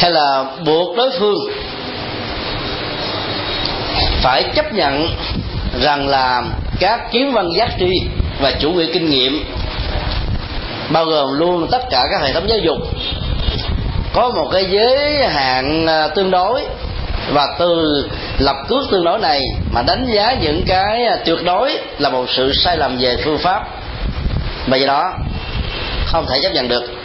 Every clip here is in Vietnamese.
hay là buộc đối phương phải chấp nhận rằng là các kiến văn giác tri và chủ nghĩa kinh nghiệm, bao gồm luôn tất cả các hệ thống giáo dục, có một cái giới hạn à, tương đối. Và từ lập cước tương đối này mà đánh giá những cái à, tuyệt đối là một sự sai lầm về phương pháp. Và do đó không thể chấp nhận được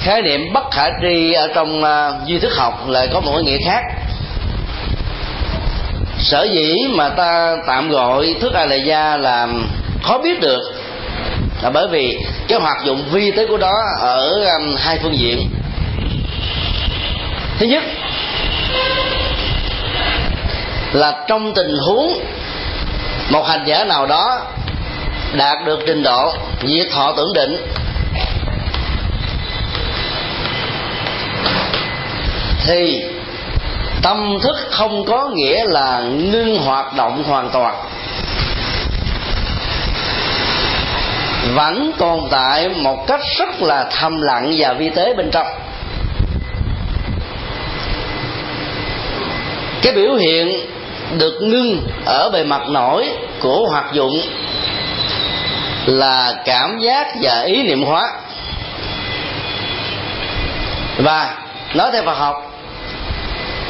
khái niệm bất khả tri ở trong uh, duy thức học lại có một cái nghĩa khác. Sở dĩ mà ta tạm gọi thức a la gia là khó biết được là bởi vì cái hoạt dụng vi tế của đó ở um, hai phương diện. Thứ nhất là trong tình huống một hành giả nào đó đạt được trình độ diệt thọ tưởng định thì tâm thức không có nghĩa là ngưng hoạt động hoàn toàn. Vẫn tồn tại một cách rất là thầm lặng và vi tế bên trong. Cái biểu hiện được ngưng ở bề mặt nổi của hoạt dụng là cảm giác và ý niệm hóa. Và nói theo Phật học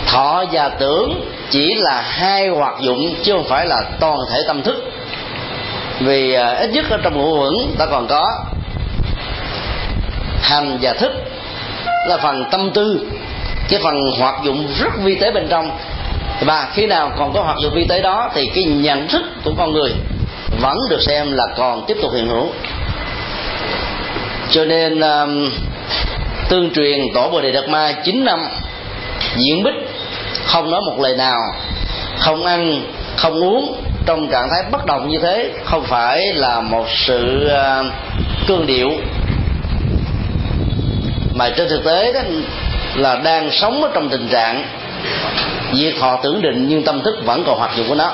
thọ và tưởng chỉ là hai hoạt dụng chứ không phải là toàn thể tâm thức. Vì à, ít nhất ở trong ngũ uẩn ta còn có hành và thức là phần tâm tư cái phần hoạt dụng rất vi tế bên trong. Và khi nào còn có hoạt dụng vi tế đó thì cái nhận thức của con người vẫn được xem là còn tiếp tục hiện hữu. Cho nên um, tương truyền tổ bồ đề đạt ma 9 năm diễn bích không nói một lời nào. Không ăn, không uống. Trong trạng thái bất động như thế, không phải là một sự à, cương điệu. Mà trên thực tế đó, là đang sống ở trong tình trạng việc họ tưởng định nhưng tâm thức vẫn còn hoạt dụng của nó.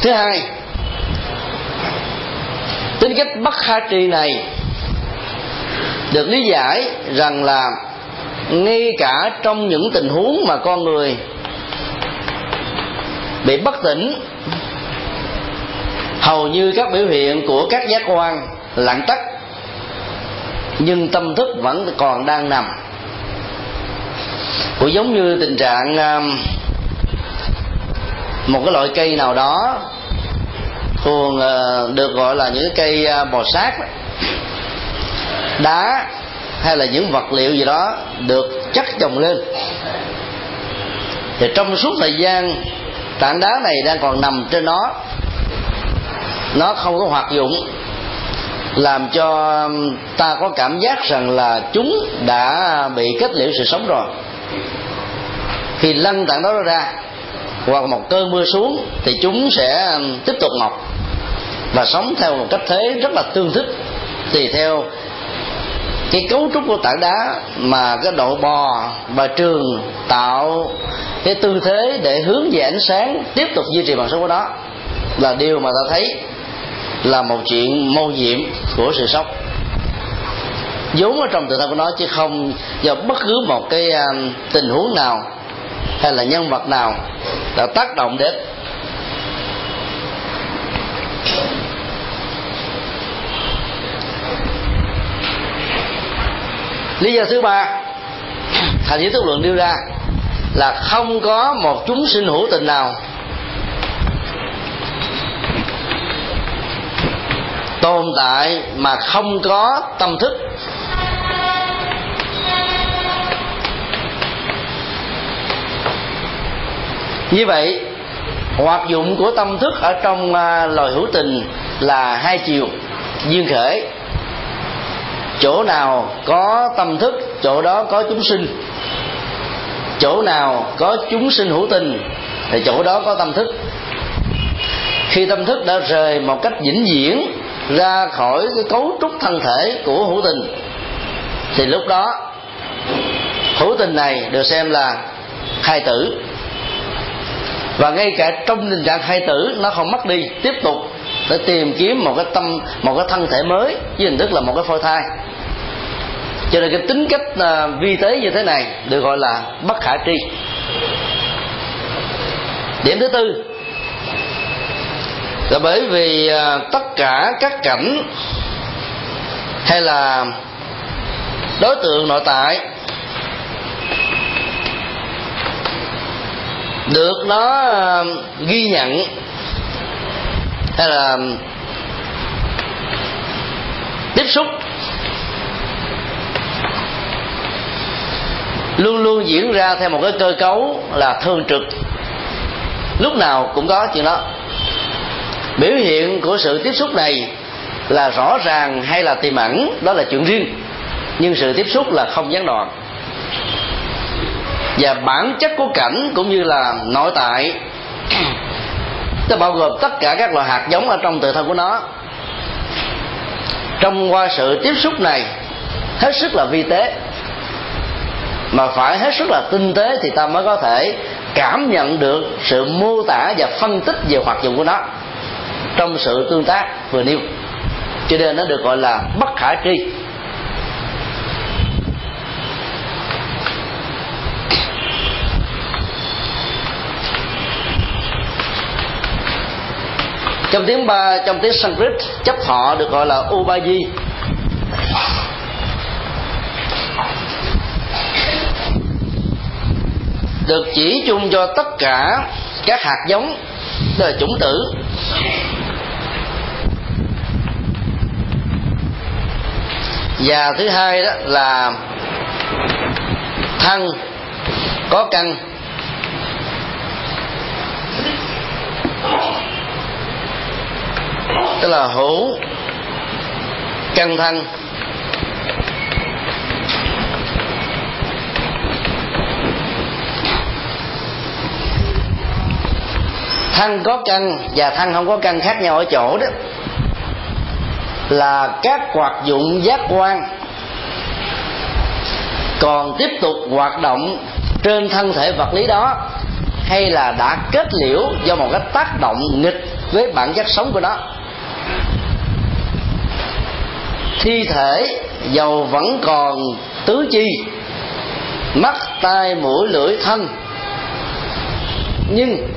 Thứ hai, tính cách bất khả tri này được lý giải rằng là ngay cả trong những tình huống mà con người bị bất tỉnh, hầu như các biểu hiện của các giác quan lặng tắt, nhưng tâm thức vẫn còn đang nằm. Cũng giống như tình trạng à, một cái loại cây nào đó thường à, được gọi là những cây à, bò sát, đá hay là những vật liệu gì đó được chất chồng lên. Thì trong suốt thời gian tảng đá này đang còn nằm trên nó nó không có hoạt dụng, làm cho ta có cảm giác rằng là chúng đã bị kết liễu sự sống rồi. Khi lăn tảng đó ra hoặc một cơn mưa xuống, thì chúng sẽ um, tiếp tục mọc và sống theo một cách thế rất là tương thích. Tùy theo cái cấu trúc của tảng đá mà cái độ bò và trường tạo cái tư thế để hướng về ánh sáng tiếp tục duy trì bằng sống của đó là điều mà ta thấy là một chuyện mâu nhiệm của sự sống. Vốn ở trong tự thân của nó chứ không do bất cứ một cái à, tình huống nào hay là nhân vật nào đã tác động đến lý do thứ ba, thành giới thức luận đưa ra là không có một chúng sinh hữu tình nào tồn tại mà không có tâm thức. Như vậy, hoạt dụng của tâm thức ở trong à, loài hữu tình là hai chiều. Duyên khởi chỗ nào có tâm thức, chỗ đó có chúng sinh. Chỗ nào có chúng sinh hữu tình, thì chỗ đó có tâm thức. Khi tâm thức đã rời một cách vĩnh viễn ra khỏi cái cấu trúc thân thể của hữu tình, thì lúc đó hữu tình này được xem là khai tử. Và ngay cả trong tình trạng khai tử, nó không mất đi, tiếp tục để tìm kiếm một cái tâm một cái thân thể mới với hình thức là một cái phôi thai. Cho nên cái tính cách uh, vi tế như thế này được gọi là bất khả tri. Điểm thứ tư là bởi vì uh, tất cả các cảnh hay là đối tượng nội tại được nó uh, ghi nhận hay là um, tiếp xúc. Luôn luôn diễn ra theo một cái cơ cấu là thường trực. Lúc nào cũng có chuyện đó. Biểu hiện của sự tiếp xúc này là rõ ràng hay là tiềm ẩn, đó là chuyện riêng. Nhưng sự tiếp xúc là không gián đoạn. Và bản chất của cảnh cũng như là nội tại nó bao gồm tất cả các loại hạt giống ở trong tự thân của nó. Trong qua sự tiếp xúc này, hết sức là vi tế. Mà phải hết sức là tinh tế thì ta mới có thể cảm nhận được sự mô tả và phân tích về hoạt dụng của nó trong sự tương tác vừa nêu. Cho nên nó được gọi là bất khả tri. Trong tiếng ba, trong tiếng Sanskrit, chấp họ được gọi là Ubaji được chỉ chung cho tất cả các hạt giống là chủng tử. Và thứ hai đó là thân, có căn. Tức là hữu căn thân. Thân có căn và thân không có căn khác nhau ở chỗ đó. Là các hoạt dụng giác quan. Còn tiếp tục hoạt động trên thân thể vật lý đó hay là đã kết liễu do một cái tác động nghịch với bản chất sống của nó thi thể dầu vẫn còn tứ chi, mắt, tai, mũi, lưỡi, thân. Nhưng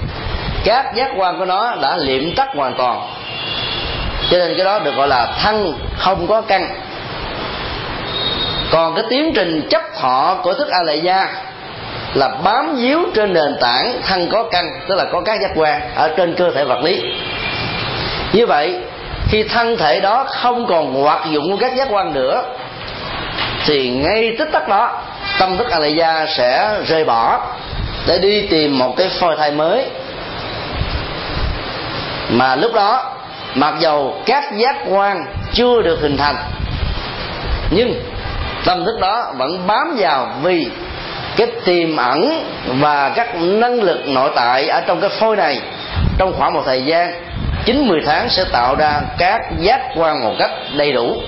các giác quan của nó đã liệm tắt hoàn toàn. Cho nên cái đó được gọi là thân không có căn. Còn cái tiến trình chấp thọ của thức a lệ gia là bám víu trên nền tảng thân có căn, tức là có các giác quan ở trên cơ thể vật lý. Như vậy khi thân thể đó không còn hoạt dụng của các giác quan nữa, thì ngay tích tắc đó, tâm thức Alaya sẽ rời bỏ để đi tìm một cái phôi thai mới. Mà lúc đó, mặc dầu các giác quan chưa được hình thành, nhưng tâm thức đó vẫn bám vào vì cái tiềm ẩn và các năng lực nội tại ở trong cái phôi này trong khoảng một thời gian chín mười tháng sẽ tạo ra các giác quan một cách đầy đủ.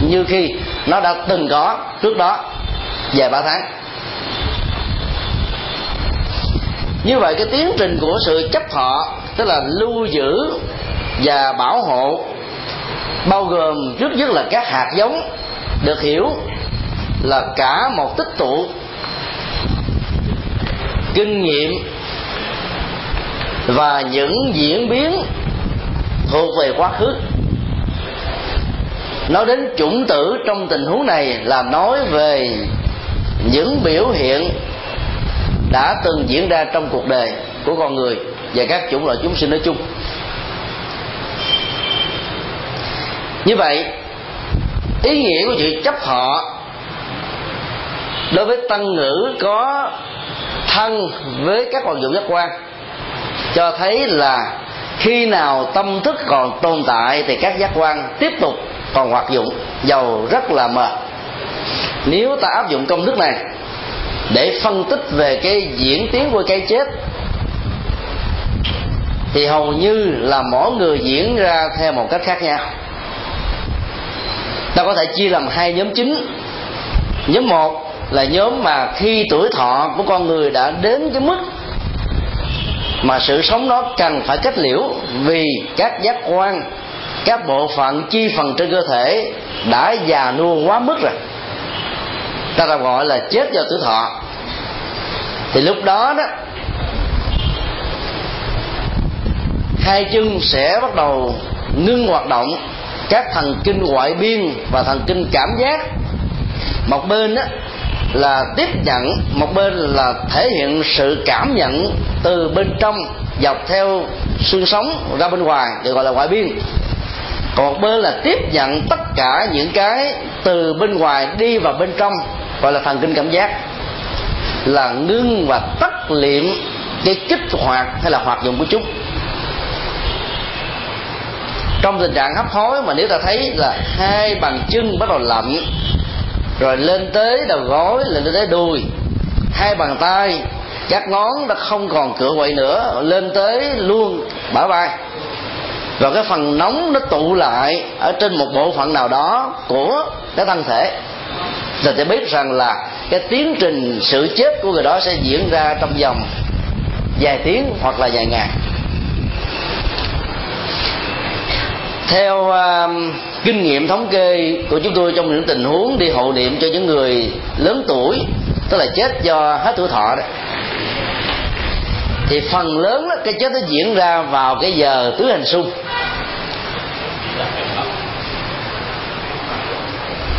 Như khi nó đã từng có trước đó, vài ba tháng. Như vậy cái tiến trình của sự chấp thọ tức là lưu giữ và bảo hộ, bao gồm trước nhất là các hạt giống, được hiểu là cả một tích tụ, kinh nghiệm và những diễn biến thuộc về quá khứ. Nói đến chủng tử trong tình huống này là nói về những biểu hiện đã từng diễn ra trong cuộc đời của con người và các chủng loại chúng sinh nói chung. Như vậy, ý nghĩa của chữ chấp họ đối với tăng ngữ có thân với các hoạt dụng giác quan cho thấy là khi nào tâm thức còn tồn tại thì các giác quan tiếp tục còn hoạt dụng, dầu rất là mờ nếu ta áp dụng công thức này để phân tích về cái diễn tiến của cái chết, thì hầu như là mỗi người diễn ra theo một cách khác nhau. Ta có thể chia làm hai nhóm chính. Nhóm một là nhóm mà khi tuổi thọ của con người đã đến cái mức mà sự sống nó cần phải kết liễu vì các giác quan, các bộ phận chi phần trên cơ thể đã già nua quá mức rồi. Ta ta gọi là chết do tuổi thọ. Thì lúc đó đó, hai chân sẽ bắt đầu ngưng hoạt động, các thần kinh ngoại biên và thần kinh cảm giác. Một bên đó là tiếp nhận, một bên là thể hiện sự cảm nhận từ bên trong, dọc theo xương sống ra bên ngoài, được gọi là ngoại biên. Còn một bên là tiếp nhận tất cả những cái từ bên ngoài đi vào bên trong, gọi là thần kinh cảm giác, là ngưng và tắt liệm cái kích hoạt hay là hoạt dụng của chúng. Trong tình trạng hấp hối mà nếu ta thấy là hai bàn chân bắt đầu lạnh rồi lên tới đầu gối lên tới đùi. Hai bàn tay các ngón đã không còn cửa quậy nữa lên tới luôn bả vai. Và cái phần nóng nó tụ lại ở trên một bộ phận nào đó của cái thân thể. Rồi sẽ biết rằng là cái tiến trình sự chết của người đó sẽ diễn ra trong vòng vài tiếng hoặc là vài ngày. Theo uh, kinh nghiệm thống kê của chúng tôi trong những tình huống đi hộ niệm cho những người lớn tuổi tức là chết do hết tuổi thọ đó. Thì phần lớn đó, cái chết nó diễn ra vào cái giờ tứ hành xung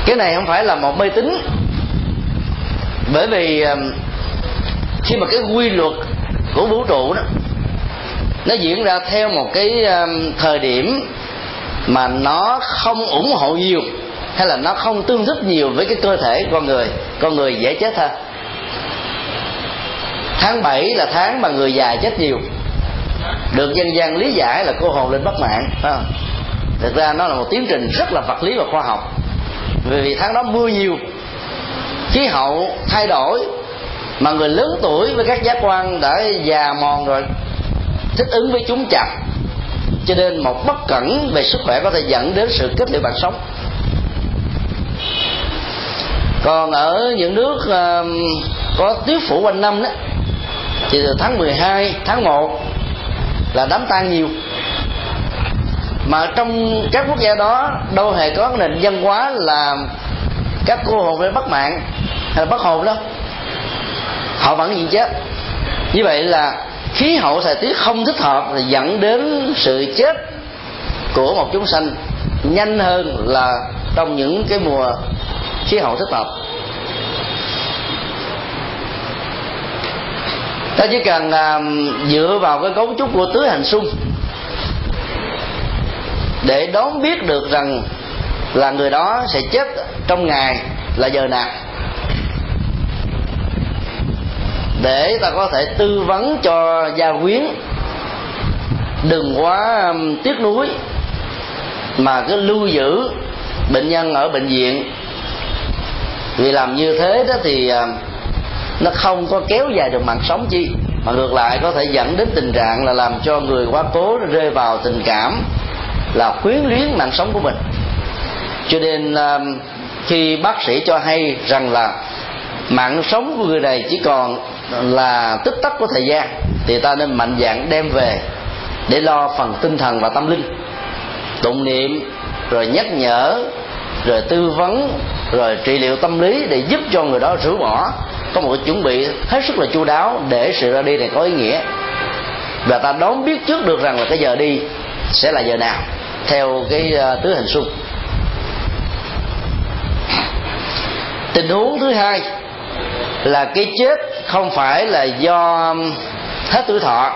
cái này không phải là một mê tín. Bởi vì um, khi mà cái quy luật của vũ trụ đó nó diễn ra theo một cái um, thời điểm mà nó không ủng hộ nhiều, hay là nó không tương thích nhiều với cái cơ thể con người con người dễ chết hơn tháng 7 là tháng mà người già chết nhiều. Được dân gian lý giải là cô hồn lên bất mạng phải không? Thực ra nó là một tiến trình rất là vật lý và khoa học. Vì tháng đó mưa nhiều, khí hậu thay đổi, mà người lớn tuổi với các giác quan đã già mòn rồi, thích ứng với chúng chậm cho nên một bất cẩn về sức khỏe có thể dẫn đến sự kết liễu mạng sống. Còn ở những nước uh, có tuyết phủ quanh năm đó thì từ tháng 12, tháng 1 là đám tang nhiều. Mà trong các quốc gia đó đâu hề có nền văn hóa là các cô hồn phải bắt mạng hay là bắt hồn đâu. Họ vẫn gì chết. Như vậy là khí hậu thời tiết không thích hợp thì dẫn đến sự chết của một chúng sanh nhanh hơn là trong những cái mùa khí hậu thích hợp. Ta chỉ cần uh, dựa vào cái cấu trúc của tứ hành xung để đón biết được rằng là người đó sẽ chết trong ngày là giờ nào. Để ta có thể tư vấn cho gia quyến. Đừng quá um, tiếc nuối, mà cứ lưu giữ bệnh nhân ở bệnh viện. Vì làm như thế đó thì um, nó không có kéo dài được mạng sống chi, mà ngược lại có thể dẫn đến tình trạng là làm cho người quá cố rơi vào tình cảm là quyến luyến mạng sống của mình. Cho nên um, khi bác sĩ cho hay rằng là mạng sống của người này chỉ còn là tích tắc của thời gian. Thì ta nên mạnh dạng đem về để lo phần tinh thần và tâm linh. Tụng niệm, rồi nhắc nhở, rồi tư vấn, rồi trị liệu tâm lý để giúp cho người đó rũ bỏ. Có một chuẩn bị hết sức là chu đáo để sự ra đi này có ý nghĩa. Và ta đón biết trước được rằng là cái giờ đi sẽ là giờ nào, theo cái ờ, tứ hình xung. Tình huống thứ hai là cái chết không phải là do hết tuổi thọ.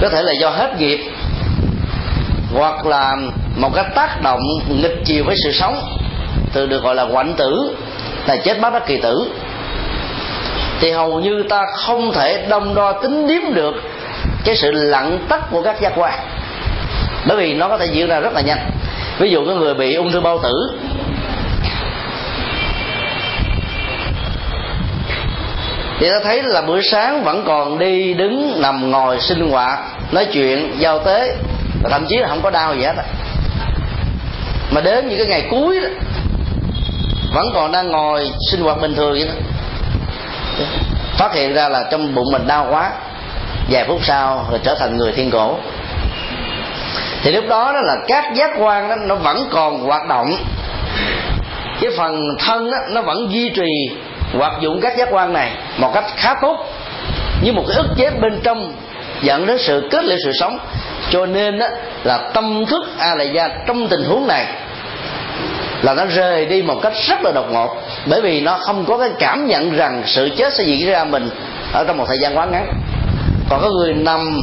Có thể là do hết nghiệp, hoặc là một cái tác động nghịch chiều với sự sống, từ được gọi là quạnh tử, là chết bất đắc kỳ tử. Thì hầu như ta không thể đông đo tính điếm được cái sự lặng tắt của các giác quan, bởi vì nó có thể diễn ra rất là nhanh. Ví dụ cái người bị ung thư bao tử thì ta thấy là buổi sáng vẫn còn đi đứng nằm ngồi sinh hoạt nói chuyện giao tế. Và thậm chí là không có đau gì hết mà đến những cái ngày cuối đó vẫn còn đang ngồi sinh hoạt bình thường vậy đó. Phát hiện ra là trong bụng mình đau quá. Vài phút sau rồi trở thành người thiên cổ. Thì lúc đó đó là các giác quan đó nó vẫn còn hoạt động. Cái phần thân đó, nó vẫn duy trì hoạt dụng các giác quan này một cách khá tốt như một cái ức chế bên trong dẫn đến sự kết liễu sự sống. Cho nên đó là tâm thức a la gia trong tình huống này là nó rời đi một cách rất là đột ngột. Bởi vì nó không có cái cảm nhận rằng sự chết sẽ diễn ra mình ở trong một thời gian quá ngắn. Còn có người nằm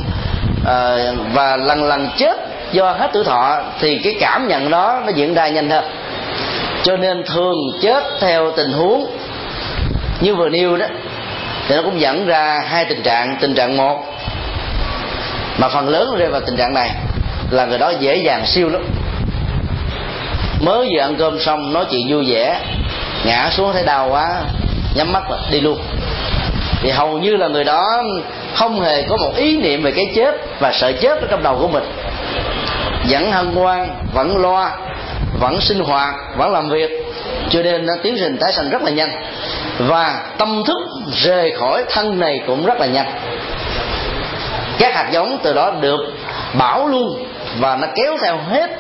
uh, và lần lần chết do hết tuổi thọ thì cái cảm nhận đó nó diễn ra nhanh hơn. Cho nên thường chết theo tình huống như vừa nêu đó, thì nó cũng dẫn ra hai tình trạng. Tình trạng một, mà phần lớn rơi vào tình trạng này là người đó dễ dàng siêu lắm. Mới vừa ăn cơm xong, nói chuyện vui vẻ, ngã xuống thấy đau quá, nhắm mắt là đi luôn. Thì hầu như là người đó không hề có một ý niệm về cái chết và sợ chết ở trong đầu của mình. Vẫn hân hoan, vẫn lo vẫn sinh hoạt, vẫn làm việc. Cho nên nó tiến trình tái sanh rất là nhanh và tâm thức rời khỏi thân này cũng rất là nhanh. Các hạt giống từ đó được bảo luôn và nó kéo theo hết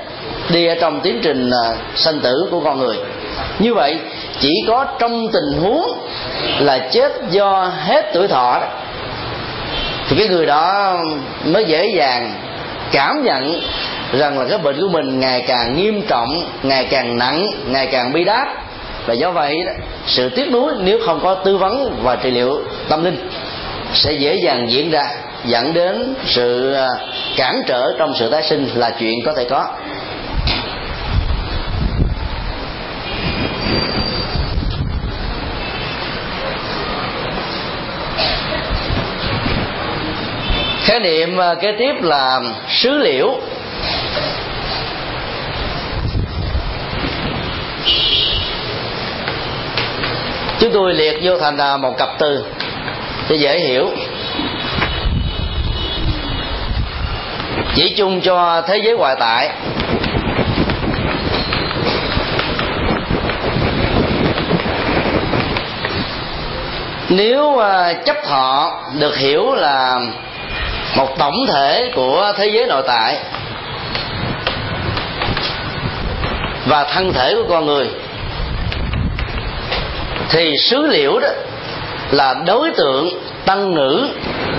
đi ở trong tiến trình à, sanh tử của con người. Như vậy, chỉ có trong tình huống là chết do hết tuổi thọ đó, thì cái người đó mới dễ dàng cảm nhận rằng là cái bệnh của mình ngày càng nghiêm trọng, ngày càng nặng, ngày càng bi đát và do vậy đó, sự tiếc nuối nếu không có tư vấn và trị liệu tâm linh sẽ dễ dàng diễn ra dẫn đến sự à, cản trở trong sự tái sinh là chuyện có thể có. Khái niệm à, kế tiếp là sứ liễu chúng tôi liệt vô thành một cặp từ để dễ hiểu. Chỉ chung cho thế giới ngoại tại nếu à, chấp thọ được hiểu là một tổng thể của thế giới nội tại và thân thể của con người thì sứ liễu đó là đối tượng tăng ngữ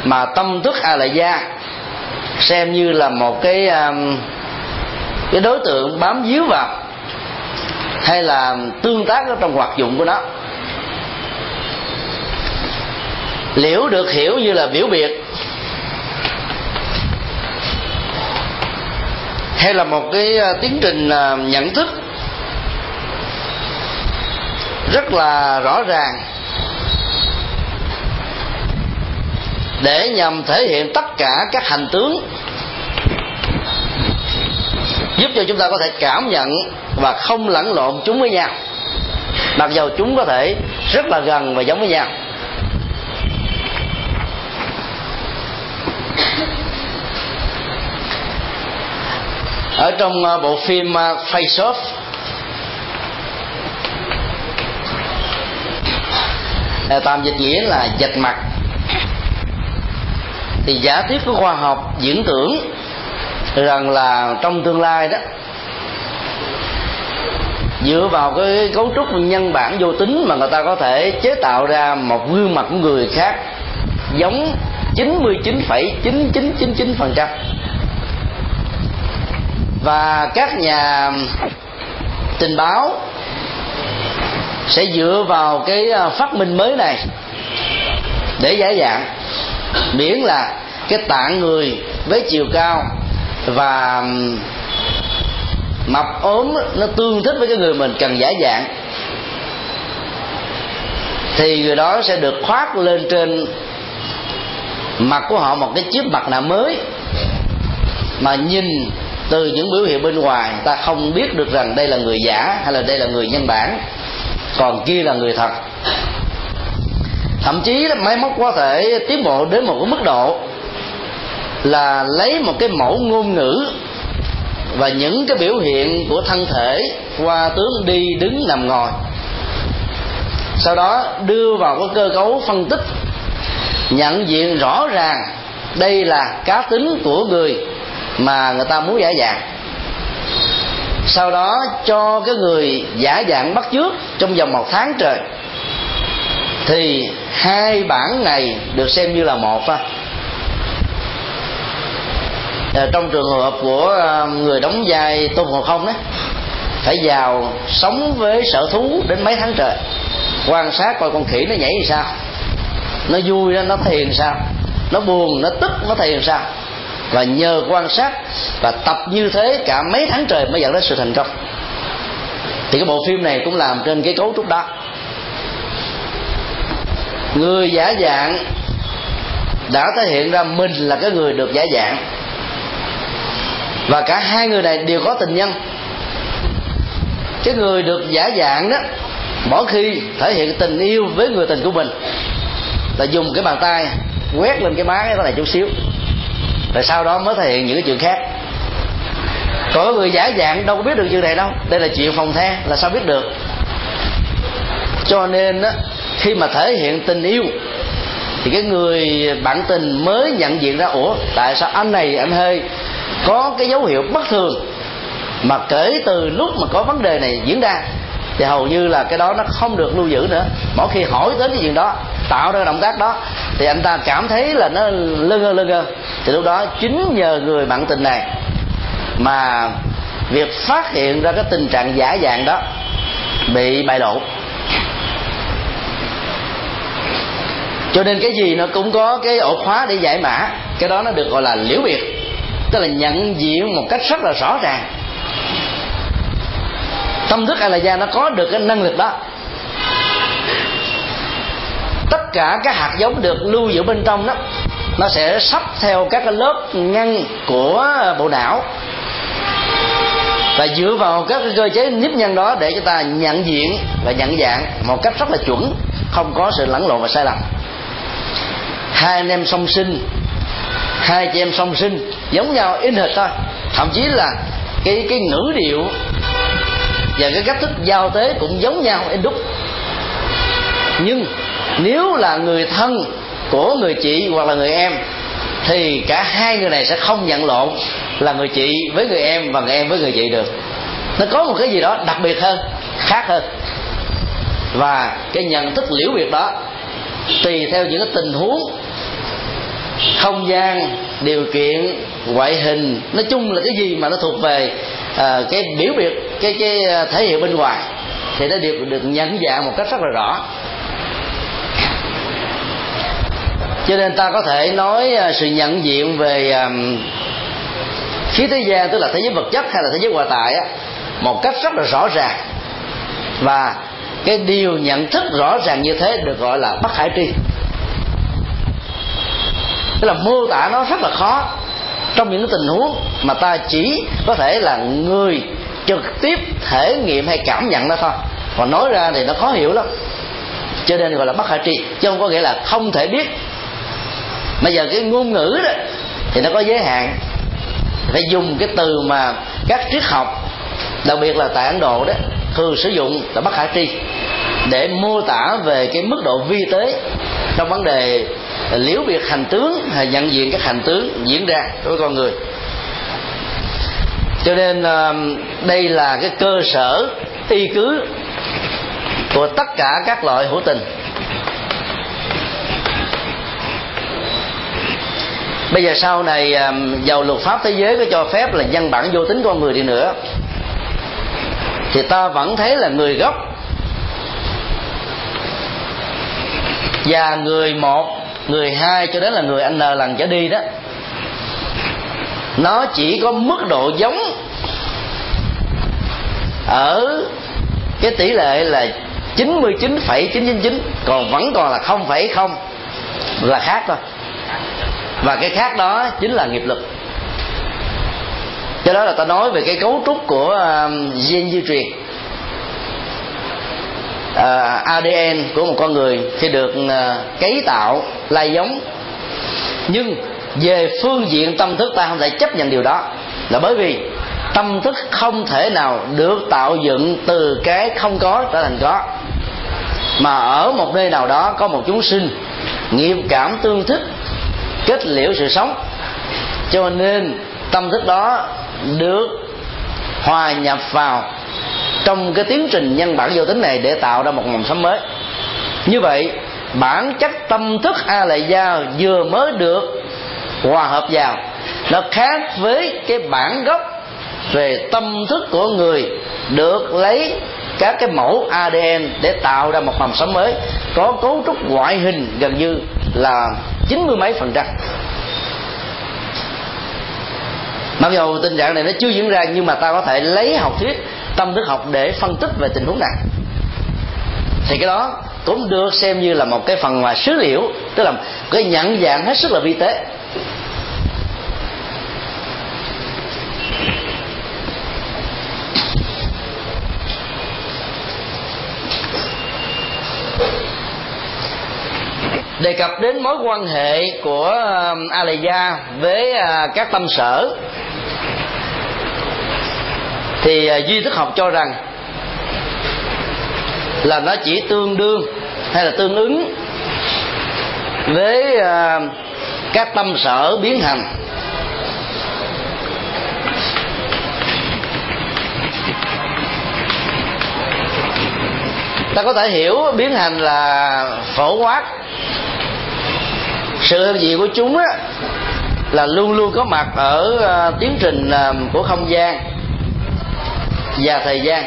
mà tâm thức a la gia xem như là một cái um, cái đối tượng bám víu vào hay là tương tác ở trong hoạt dụng của nó. Liễu được hiểu như là biểu biệt hay là một cái uh, tiến trình uh, nhận thức rất là rõ ràng. Để nhằm thể hiện tất cả các hành tướng, giúp cho chúng ta có thể cảm nhận và không lẫn lộn chúng với nhau. Mặc dầu chúng có thể rất là gần và giống với nhau. Ở trong ờ, bộ phim ờ, Face Off Ờ, tạm dịch nghĩa là dịch mặt. Thì giả thuyết của khoa học diễn tưởng rằng là trong tương lai đó dựa vào cái cấu trúc nhân bản vô tính mà người ta có thể chế tạo ra một gương mặt của người khác giống 99,9999% và các nhà tình báo sẽ dựa vào cái à, phát minh mới này để giải dạng. Miễn là cái tạng người với chiều cao và mập ốm nó tương thích với cái người mình cần giả dạng, thì người đó sẽ được khoác lên trên mặt của họ một cái chiếc mặt nạ mới mà nhìn từ những biểu hiện bên ngoài ta không biết được rằng đây là người giả hay là đây là người nhân bản còn kia là người thật. Thậm chí máy móc có thể tiến bộ đến một cái mức độ là lấy một cái mẫu ngôn ngữ và những cái biểu hiện của thân thể qua tướng đi đứng nằm ngồi. Sau đó đưa vào cái cơ cấu phân tích, nhận diện rõ ràng đây là cá tính của người mà người ta muốn giả dạng sau đó cho cái người giả dạng bắt chước trong vòng một tháng trời. Thì hai bản này được xem như là một à. trong trường hợp của ờ, người đóng vai tôn ngộ không đó phải vào sống với sở thú đến mấy tháng trời. Quan sát coi con khỉ nó nhảy như sao? Nó vui nó thiền sao? Nó buồn, nó tức, nó thiền sao? Và nhờ quan sát và tập như thế cả mấy tháng trời mới dẫn đến sự thành công. Thì cái bộ phim này cũng làm trên cái cấu trúc đó. Người giả dạng đã thể hiện ra mình là cái người được giả dạng. Và cả hai người này đều có tình nhân. Cái người được giả dạng đó, mỗi khi thể hiện tình yêu với người tình của mình là dùng cái bàn tay quét lên cái má cái này chút xíu rồi sau đó mới thể hiện những cái chuyện khác. Còn người giả dạng đâu có biết được chuyện này đâu. Đây là chuyện phòng the là sao biết được? Cho nên á, khi mà thể hiện tình yêu, thì cái người bạn tình mới nhận diện ra, ủa, tại sao anh này, anh hơi có cái dấu hiệu bất thường mà kể từ lúc mà có vấn đề này diễn ra? Thì hầu như là cái đó nó không được lưu giữ nữa. Mỗi khi hỏi đến cái chuyện đó, tạo ra động tác đó, thì anh ta cảm thấy là nó lơ ngơ lơ ngơ thì lúc đó chính nhờ người bạn tình này mà việc phát hiện ra cái tình trạng giả dạng đó bị bại lộ. Cho nên cái gì nó cũng có cái ổ khóa để giải mã. Cái đó nó được gọi là liễu biệt, tức là nhận diện một cách rất là rõ ràng. Tâm thức a la gia nó có được cái năng lực đó. Tất cả các hạt giống được lưu giữ bên trong đó nó sẽ sắp theo các cái lớp ngăn của bộ não. Và dựa vào các cái cơ chế nếp nhân đó để cho ta nhận diện và nhận dạng một cách rất là chuẩn, không có sự lẫn lộn và sai lầm. Hai anh em song sinh, hai chị em song sinh giống nhau in hệt thôi. Thậm chí là cái cái ngữ điệu và cái cách thức giao tế cũng giống nhau in đúc. Nhưng nếu là người thân của người chị hoặc là người em thì cả hai người này sẽ không nhận lộn là người chị với người em và người em với người chị được. Nó có một cái gì đó đặc biệt hơn khác hơn. Và cái nhận thức liễu biệt đó tùy theo những cái tình huống không gian điều kiện ngoại hình. Nói chung là cái gì mà nó thuộc về à, cái biểu biệt cái cái à, thể hiện bên ngoài thì nó được được nhận dạng một cách rất là rõ. Cho nên ta có thể nói à, sự nhận diện về phía khí thế gian tức là thế giới vật chất hay là thế giới ngoại tại á, một cách rất là rõ ràng. Và cái điều nhận thức rõ ràng như thế được gọi là bất khải tri. Tức là mô tả nó rất là khó. Trong những tình huống mà ta chỉ có thể là người trực tiếp thể nghiệm hay cảm nhận nó thôi. Còn nói ra thì nó khó hiểu lắm. Cho nên gọi là bất khả tri chứ không có nghĩa là không thể biết bây giờ cái ngôn ngữ đó, thì nó có giới hạn. Phải dùng cái từ mà các triết học, đặc biệt là tại ấn độ đó, thường sử dụng là bất khả tri, để mô tả về cái mức độ vi tế trong vấn đề liễu biệt hành tướng hay nhận diện các hành tướng diễn ra đối với con người. Cho nên ờ, đây là cái cơ sở y cứ của tất cả các loại hữu tình. Bây giờ sau này giàu luật pháp thế giới có cho phép là văn bản vô tính con người đi nữa. Thì ta vẫn thấy là người gốc và người một người hai cho đến là người n lần trở đi đó nó chỉ có mức độ giống ở cái tỷ lệ là 99,999 còn vẫn còn là không phẩy không là khác thôi và cái khác đó chính là nghiệp lực. Cho đó là ta nói về cái cấu trúc của um, gen di truyền. À, uh, ADN của một con người khi được uh, cấy tạo lai giống. Nhưng về phương diện tâm thức ta không thể chấp nhận điều đó. Là bởi vì tâm thức không thể nào được tạo dựng từ cái không có trở thành có. Mà ở một nơi nào đó có một chúng sinh nghiệp cảm tương thích kết liễu sự sống. Cho nên tâm thức đó được hòa nhập vào trong cái tiến trình nhân bản vô tính này để tạo ra một mầm sống mới. Như vậy, bản chất tâm thức a lại gia vừa mới được hòa hợp vào, nó khác với cái bản gốc về tâm thức của người được lấy các cái mẫu ADN để tạo ra một mầm sống mới, có cấu trúc ngoại hình gần như là chín mươi mấy phần trăm. Mặc dù tình trạng này nó chưa diễn ra, nhưng mà ta có thể lấy học thuyết, tâm thức học để phân tích về tình huống này. Thì cái đó cũng được xem như là một cái phần mà sứ liệu, tức là cái nhận dạng hết sức là vi tế. Đề cập đến mối quan hệ của um, Alaya với à, các tâm sở. Thì à, duy thức học cho rằng là nó chỉ tương đương hay là tương ứng với à, các tâm sở biến hành. Ta có thể hiểu biến hành là phổ quát sự hiện diện của chúng á là luôn luôn có mặt ở uh, tiến trình uh, của không gian và thời gian.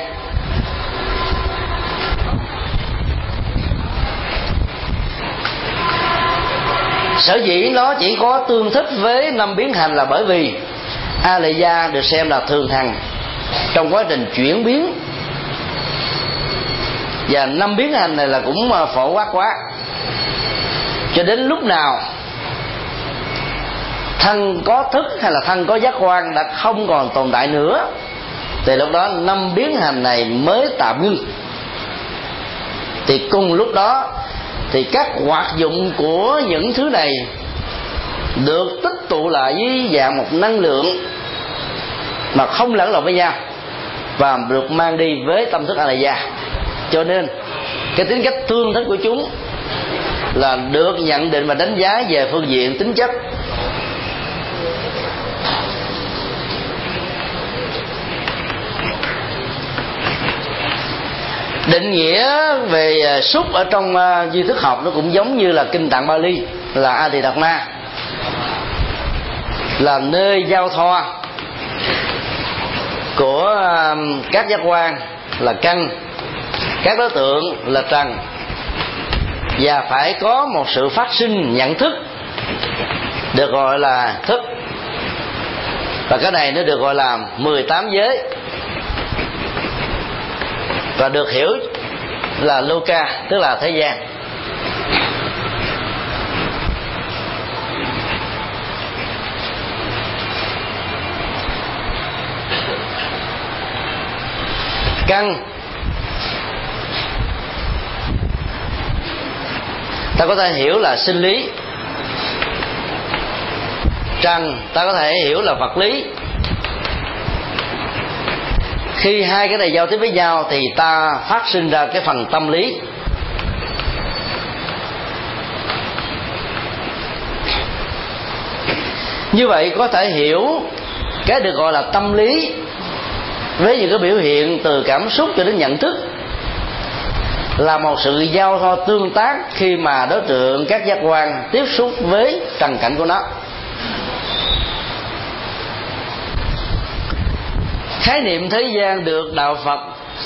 Sở dĩ nó chỉ có tương thích với năm biến hành là bởi vì a lệ gia được xem là thường hằng trong quá trình chuyển biến. Và năm biến hành này là cũng à, phổ quát quá cho đến lúc nào thân có thức hay là thân có giác quan đã không còn tồn tại nữa, thì lúc đó năm biến hành này mới tạm ngưng. Thì cùng lúc đó, thì các hoạt dụng của những thứ này được tích tụ lại với dạng một năng lượng mà không lẫn lộn với nhau và được mang đi với tâm thức a la gia cho nên, cái tính cách tương thích của chúng là được nhận định và đánh giá về phương diện tính chất. Định nghĩa về à, xúc ở trong à, uh, duy thức học nó cũng giống như là kinh tạng Bali là A Đạt Ma là nơi giao thoa của uh, các giác quan là căn các đối tượng là trần và phải có một sự phát sinh, nhận thức, được gọi là thức. Và cái này nó được gọi là 18 giới. Và được hiểu là Luca, tức là thế gian. Căn ta có thể hiểu là sinh lý. Trần ta có thể hiểu là vật lý. Khi hai cái này giao tiếp với nhau thì ta phát sinh ra cái phần tâm lý. Như vậy có thể hiểu cái được gọi là tâm lý với những cái biểu hiện từ cảm xúc cho đến nhận thức là một sự giao thoa tương tác khi mà đối tượng các giác quan tiếp xúc với trần cảnh của nó. Khái niệm thế gian được đạo phật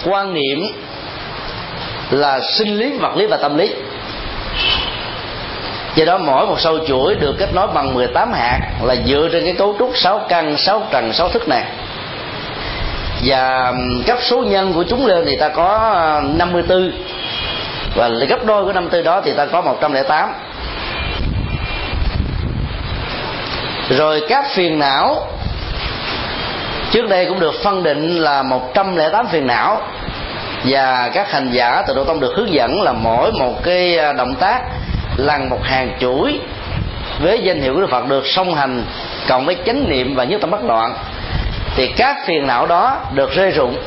quan niệm là sinh lý, vật lý và tâm lý. Do đó mỗi một sâu chuỗi được kết nối bằng 18 hạt là dựa trên cái cấu trúc sáu căn, sáu trần, sáu thức này. Và cấp số nhân của chúng lên thì ta có 54 và gấp đôi của 54 đó thì ta có 108 rồi các phiền não, trước đây cũng được phân định là 108 phiền não. Và các hành giả từ độ tông được hướng dẫn là mỗi một cái à, động tác lằn một hàng chuỗi với danh hiệu của Đức Phật được song hành cộng với chánh niệm và nhất tâm bất loạn. Thì các phiền não đó được rơi rụng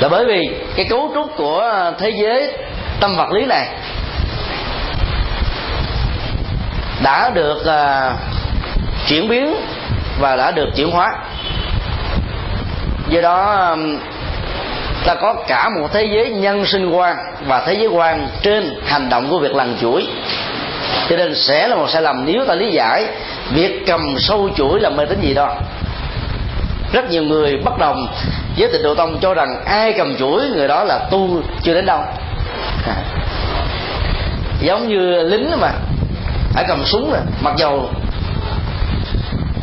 là bởi vì cái cấu trúc của thế giới tâm vật lý này đã được uh, chuyển biến và đã được chuyển hóa. Do đó ta có cả một thế giới nhân sinh quan và thế giới quan trên hành động của việc lằn chuỗi. Cho nên sẽ là một sai lầm nếu ta lý giải việc cầm sâu chuỗi là mê tín gì đó rất nhiều người bất đồng với tịnh độ tông cho rằng ai cầm chuỗi, người đó là tu chưa đến đâu. À. giống như lính mà, phải cầm súng rồi mặc dầu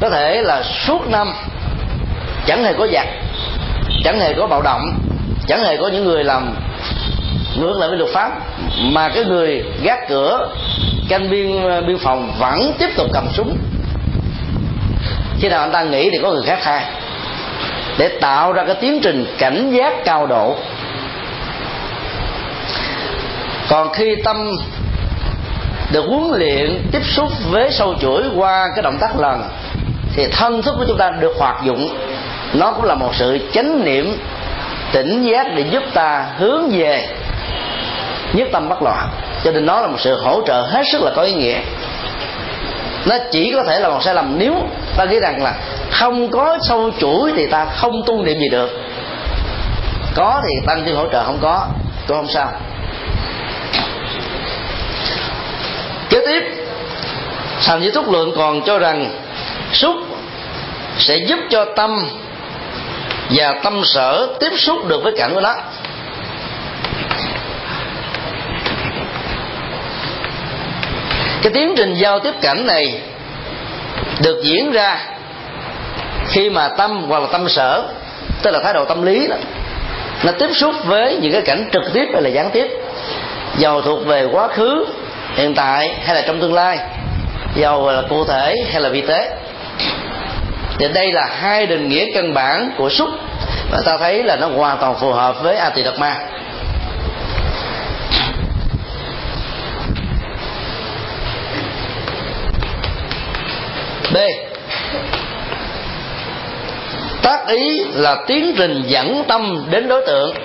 có thể là suốt năm chẳng hề có giặc, chẳng hề có bạo động, chẳng hề có những người làm ngược lại với luật pháp, mà cái người gác cửa canh biên biên phòng vẫn tiếp tục cầm súng. Khi nào anh ta nghĩ thì có người khác thay để tạo ra cái tiến trình cảnh giác cao độ. Còn khi tâm được huấn luyện tiếp xúc với sâu chuỗi qua cái động tác lần, thì thân thức của chúng ta được hoạt dụng. Nó cũng là một sự chánh niệm tỉnh giác để giúp ta hướng về nhất tâm bất loạn. Cho nên nó là một sự hỗ trợ hết sức là có ý nghĩa. Nó chỉ có thể là một sai lầm nếu ta nghĩ rằng là không có sâu chuỗi thì ta không tu niệm gì được. Có thì tăng thêm hỗ trợ không có tôi không sao. Kế tiếp sàm như thúc lượng còn cho rằng xúc sẽ giúp cho tâm và tâm sở tiếp xúc được với cảnh của nó. Cái tiến trình giao tiếp cảnh này được diễn ra khi mà tâm hoặc là tâm sở, tức là thái độ tâm lý đó, nó tiếp xúc với những cái cảnh trực tiếp hay là gián tiếp, giàu thuộc về quá khứ, hiện tại hay là trong tương lai, giàu là cụ thể hay là vi tế. Thì đây là hai định nghĩa căn bản của xúc, và ta thấy là nó hoàn toàn phù hợp với a tỳ ma b tác ý là tiến trình dẫn tâm đến đối tượng.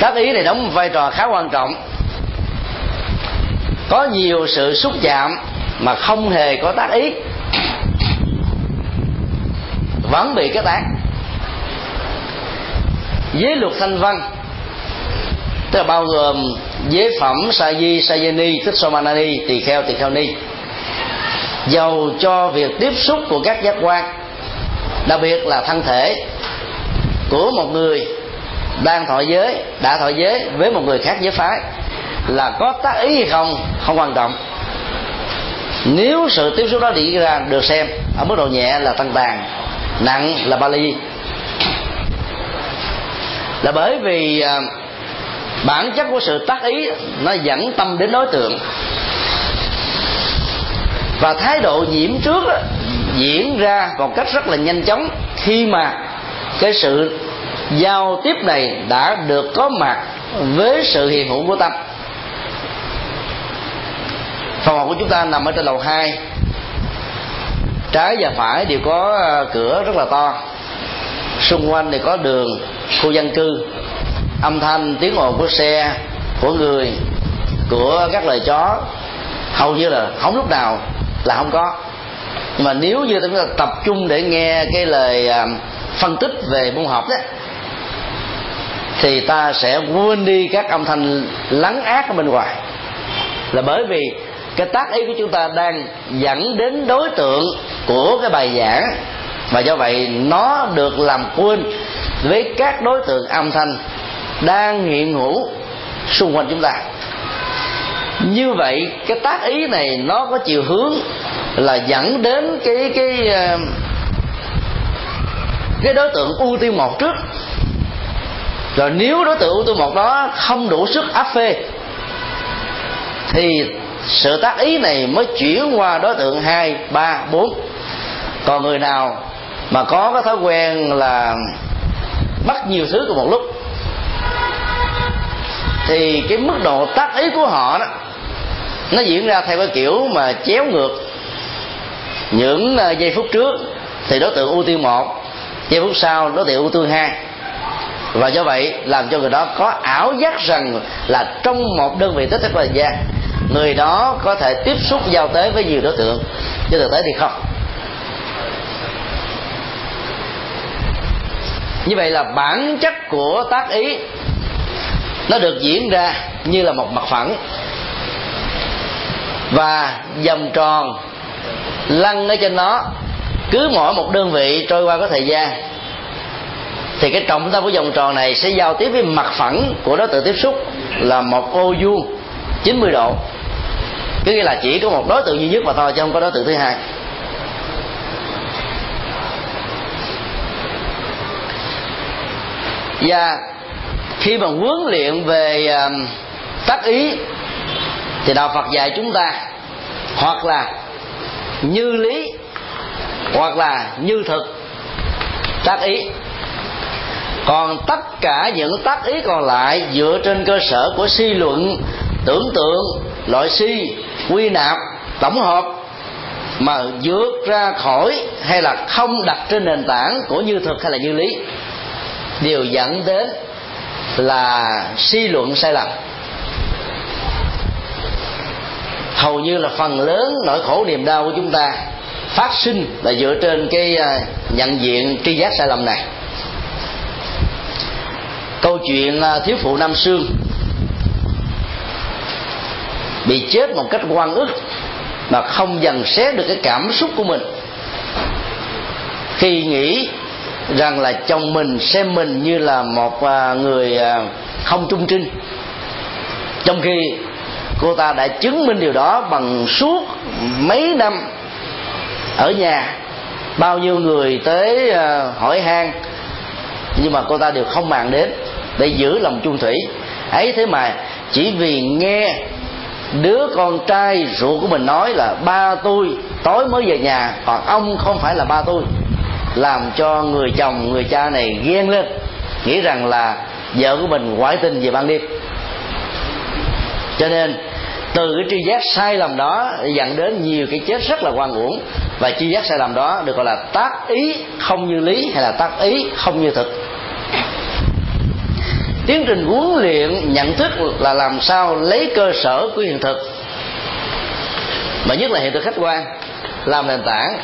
Tác ý này đóng một vai trò khá quan trọng. Có nhiều sự xúc chạm mà không hề có tác ý. Vẫn bị kết tác với luật thanh văn tức là bao gồm giới phẩm sa di sa ni thích somanani tỳ kheo tỳ kheo ni dầu cho việc tiếp xúc của các giác quan, đặc biệt là thân thể của một người đang thọ giới, đã thọ giới với một người khác giới phái, là có tác ý hay không không quan trọng. Nếu sự tiếp xúc đó diễn ra được xem, ở mức độ nhẹ là tăng tàn, nặng là ba ly là bởi vì à, bản chất của sự tác ý nó dẫn tâm đến đối tượng. Và thái độ nhiễm trước đó, diễn ra một cách rất là nhanh chóng khi mà cái sự giao tiếp này đã được có mặt với sự hiện hữu của tâm. Phòng học của chúng ta nằm ở trên lầu 2 trái và phải đều có à, cửa rất là to. Xung quanh thì có đường khu dân cư âm thanh, tiếng ồn của xe, của người, của các lời chó, hầu như là không lúc nào là không có. Nhưng mà nếu như chúng ta tập trung để nghe cái lời à, phân tích về môn học đó thì ta sẽ quên đi các âm thanh lắng ác ở bên ngoài. Là bởi vì cái tác ý của chúng ta đang dẫn đến đối tượng của cái bài giảng, và do vậy nó được làm quên với các đối tượng âm thanh đang hiện hữu xung quanh chúng ta. Như vậy, cái tác ý này nó có chiều hướng là dẫn đến cái cái ờ, cái đối tượng ưu tiên một trước. Rồi nếu đối tượng ưu tiên một đó không đủ sức áp phê, thì sự tác ý này mới chuyển qua đối tượng hai, ba, bốn. Còn người nào mà có cái thói quen là bắt nhiều thứ cùng một lúc thì cái mức độ tác ý của họ đó, nó diễn ra theo cái kiểu mà chéo ngược. Những ờ, giây phút trước thì đối tượng ưu tiên một, giây phút sau đối tượng ưu tiên hai. Và do vậy làm cho người đó có ảo giác rằng là trong một đơn vị tích thời gian người đó có thể tiếp xúc giao tế với nhiều đối tượng. Chứ thực tế thì không. Như vậy là bản chất của tác ý nó được diễn ra như là một mặt phẳng và vòng tròn lăn ở trên nó. Cứ mỗi một đơn vị trôi qua có thời gian, thì cái trọng tâm của vòng tròn này sẽ giao tiếp với mặt phẳng của đối tượng tiếp xúc là một ô vuông 90 độ. Cứ nghĩa là chỉ có một đối tượng duy nhất mà thôi, chứ không có đối tượng thứ hai. Và khi mà huấn luyện về um, tác ý, thì đạo phật dạy chúng ta, hoặc là như lý, hoặc là như thực, tác ý. Còn tất cả những tác ý còn lại dựa trên cơ sở của suy luận, tưởng tượng, loại suy, quy nạp, tổng hợp, mà vượt ra khỏi hay là không đặt trên nền tảng của như thực hay là như lý đều dẫn đến là suy luận sai lầm. Hầu như là phần lớn nỗi khổ niềm đau của chúng ta phát sinh là dựa trên cái à, nhận diện tri giác sai lầm này. Câu chuyện à, thiếu phụ nam sương bị chết một cách quan ức mà không dần xé được cái cảm xúc của mình. Khi nghĩ rằng là chồng mình xem mình như là một à, người à, không trung trinh. Trong khi cô ta đã chứng minh điều đó bằng suốt mấy năm ở nhà. Bao nhiêu người tới à, hỏi han, nhưng mà cô ta đều không màng đến để giữ lòng chung thủy. Ấy thế mà chỉ vì nghe đứa con trai ruột của mình nói là ba tôi tối mới về nhà, còn ông không phải là ba tôi làm cho người chồng, người cha này ghen lên, nghĩ rằng là vợ của mình ngoại tình về ban đêm. Cho nên, từ cái tri giác sai lầm đó dẫn đến nhiều cái chết rất là quan uổng, và tri giác sai lầm đó được gọi là tác ý không như lý hay là tác ý không như thực. Tiến trình huấn luyện, nhận thức là làm sao lấy cơ sở của hiện thực, mà nhất là hiện thực khách quan, làm nền tảng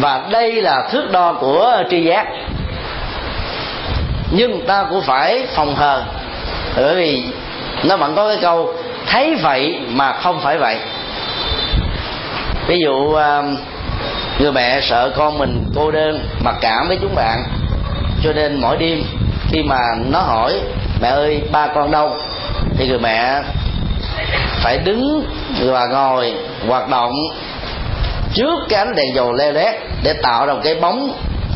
và đây là thước đo của tri giác. Nhưng ta cũng phải phòng hờ. Bởi vì nó vẫn có cái câu, thấy vậy mà không phải vậy. Ví dụ à, người mẹ sợ con mình cô đơn, mặc cảm với chúng bạn, cho nên mỗi đêm khi mà nó hỏi, mẹ ơi, ba con đâu? Thì người mẹ phải đứng và ngồi hoạt động trước cái ánh đèn dầu le lét để tạo ra một cái bóng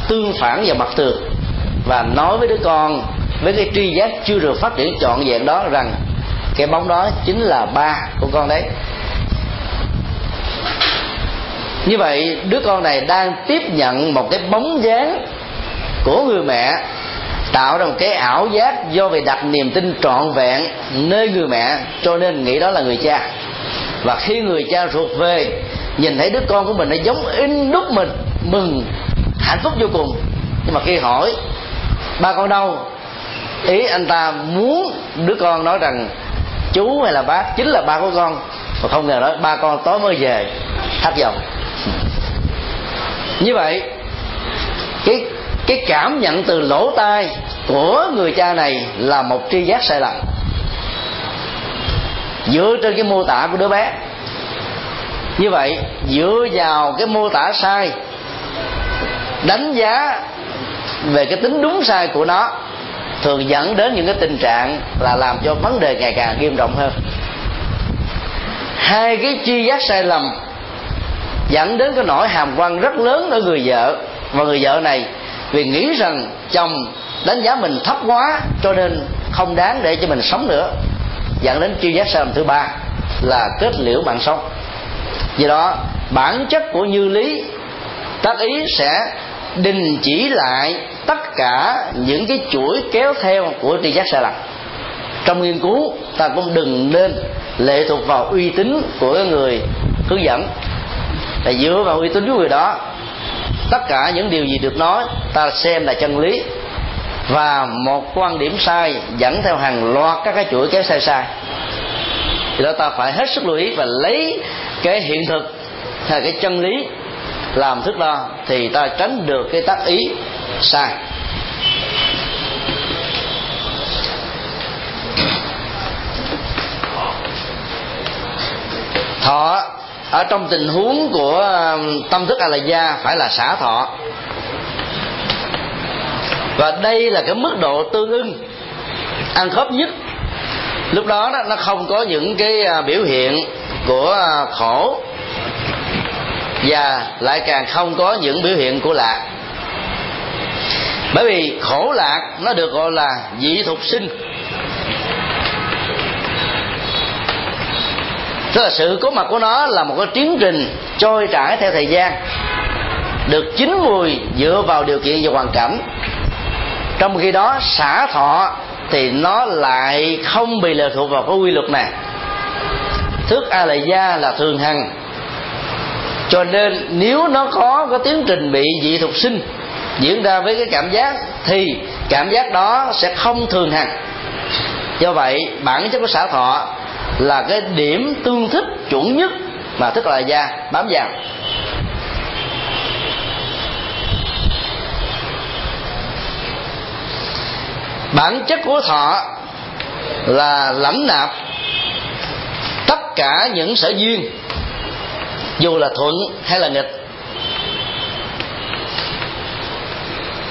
tương phản vào mặt tường. Và nói với đứa con, với cái tri giác chưa được phát triển trọn vẹn đó rằng cái bóng đó chính là ba của con đấy. Như vậy, đứa con này đang tiếp nhận một cái bóng dáng của người mẹ, tạo ra một cái ảo giác do vì đặt niềm tin trọn vẹn nơi người mẹ, cho nên nghĩ đó là người cha. Và khi người cha ruột về nhìn thấy đứa con của mình nó giống in đúc mình, mừng, hạnh phúc vô cùng. Nhưng mà khi hỏi, ba con đâu? Ý anh ta muốn đứa con nói rằng, chú hay là bác? Chính là ba của con. Mà không ngờ nói, ba con tối mới về. Thất vọng. Như vậy, cái cái cảm nhận từ lỗ tai của người cha này là một tri giác sai lầm. Dựa trên cái mô tả của đứa bé như vậy, dựa vào cái mô tả sai, đánh giá về cái tính đúng sai của nó, thường dẫn đến những cái tình trạng là làm cho vấn đề ngày càng nghiêm trọng hơn. Hai cái chi giác sai lầm dẫn đến cái nỗi hàm quan rất lớn ở người vợ. Và người vợ này vì nghĩ rằng chồng đánh giá mình thấp quá, cho nên không đáng để cho mình sống nữa. Dẫn đến chi giác sai lầm thứ ba là kết liễu mạng sống do đó, bản chất của như lý, tác ý sẽ đình chỉ lại tất cả những cái chuỗi kéo theo của tri giác sai lầm. Trong nghiên cứu, ta cũng đừng nên lệ thuộc vào uy tín của cái người hướng dẫn. Là dựa vào uy tín của người đó, tất cả những điều gì được nói, ta xem là chân lý. Và một quan điểm sai dẫn theo hàng loạt các cái chuỗi kéo sai sai thì đó ta phải hết sức lưu ý và lấy cái hiện thực hay cái chân lý làm thước đo thì ta tránh được cái tác ý sai. Thọ, ở trong tình huống của um, tâm thức a la gia phải là xả thọ. Và đây là cái mức độ tương ưng, ăn khớp nhất lúc đó, đó nó không có những cái à, biểu hiện của à, khổ. Và lại càng không có những biểu hiện của lạc. Bởi vì khổ lạc nó được gọi là dị thục sinh. Tức là sự có mặt của nó là một cái tiến trình trôi trải theo thời gian được chín mùi dựa vào điều kiện và hoàn cảnh. Trong khi đó xả thọ thì nó lại không bị lệ thuộc vào cái quy luật này. Thức a lại gia là thường hằng. Cho nên nếu nó có cái tiến trình bị dị thuộc sinh, diễn ra với cái cảm giác, thì cảm giác đó sẽ không thường hằng. Do vậy, bản chất của xả thọ là cái điểm tương thích chuẩn nhất mà thức là gia bám vào. Bản chất của thọ là lãnh nạp tất cả những sở duyên, dù là thuận hay là nghịch.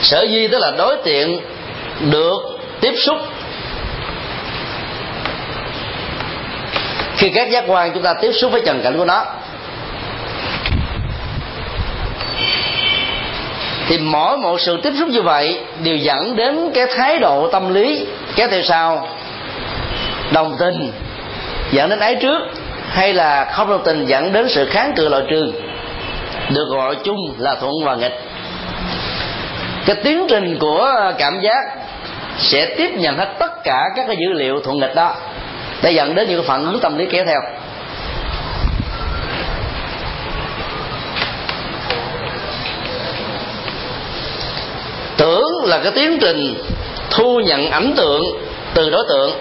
Sở duyên tức là đối tượng được tiếp xúc. Khi các giác quan chúng ta tiếp xúc với trần cảnh của nó thì mỗi một sự tiếp xúc như vậy đều dẫn đến cái thái độ tâm lý, kéo theo sau, đồng tình, dẫn đến ái trước, hay là không đồng tình dẫn đến sự kháng cự loại trừ, được gọi chung là thuận và nghịch. Cái tiến trình của cảm giác sẽ tiếp nhận hết tất cả các cái dữ liệu thuận nghịch đó, để dẫn đến những phản ứng tâm lý kéo theo. Tưởng là cái tiến trình thu nhận ảnh tượng từ đối tượng.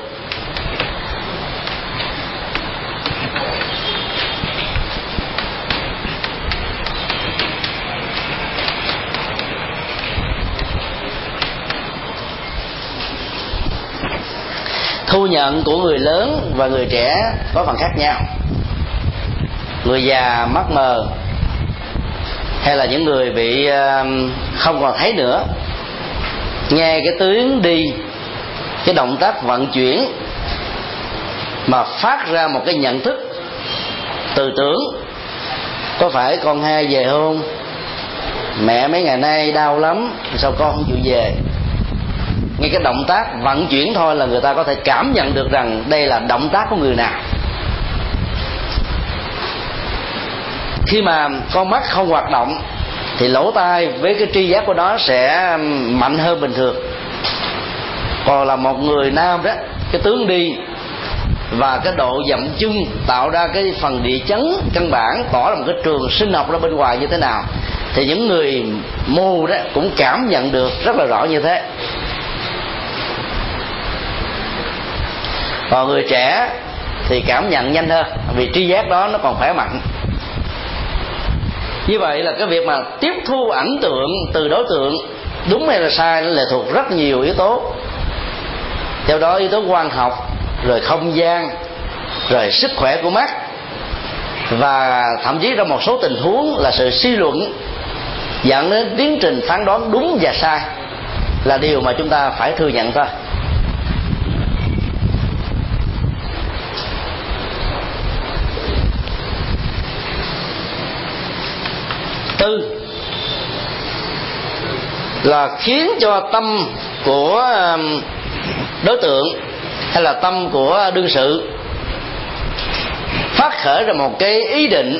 Thu nhận của người lớn và người trẻ có phần khác nhau. Người già mắt mờ hay là những người bị um, không còn thấy nữa nghe cái tiếng đi, cái động tác vận chuyển mà phát ra một cái nhận thức từ tưởng. Có phải con hai về không? Mẹ mấy ngày nay đau lắm, sao con không chịu về? Ngay cái động tác vận chuyển thôi là người ta có thể cảm nhận được rằng đây là động tác của người nào. Khi mà con mắt không hoạt động thì lỗ tai với cái tri giác của nó sẽ mạnh hơn bình thường. Còn là một người nam đó, cái tướng đi và cái độ dậm chân tạo ra cái phần địa chấn căn bản, tỏ là một cái trường sinh học ra bên ngoài như thế nào, thì những người mù đó cũng cảm nhận được rất là rõ như thế. Còn người trẻ thì cảm nhận nhanh hơn, vì tri giác đó nó còn khỏe mạnh như vậy là cái việc mà tiếp thu ảnh tượng từ đối tượng, đúng hay là sai, nó lệ thuộc rất nhiều yếu tố. Theo đó yếu tố quan học, rồi không gian, rồi sức khỏe của mắt, và thậm chí trong một số tình huống là sự suy luận dẫn đến tiến trình phán đoán đúng và sai là điều mà chúng ta phải thừa nhận thôi. Tư là khiến cho tâm của um, đối tượng hay là tâm của đương sự phát khởi ra một cái ý định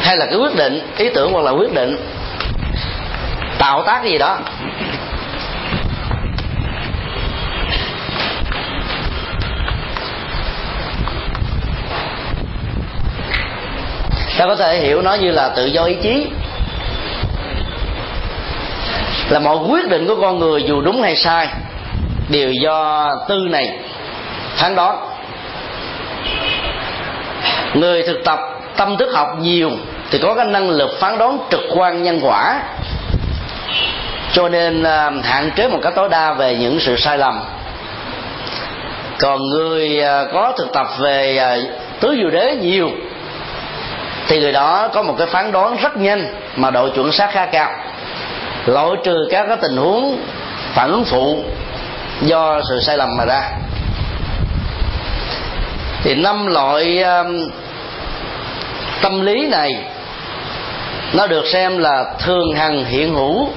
hay là cái quyết định, ý tưởng hoặc là quyết định tạo tác gì đó. Ta có thể hiểu nó như là tự do ý chí là mọi quyết định của con người dù đúng hay sai đều do tư này. Phán đoán người thực tập tâm thức học nhiều thì có cái năng lực phán đoán trực quan nhân quả. Cho nên à, hạn chế một cách tối đa về những sự sai lầm. Còn người à, có thực tập về à, tứ diệu đế nhiều thì người đó có một cái phán đoán rất nhanh mà độ chuẩn xác khá cao loại trừ các cái tình huống phản ứng phụ do sự sai lầm mà ra. Thì năm loại um, tâm lý này nó được xem là thường hằng hiện hữu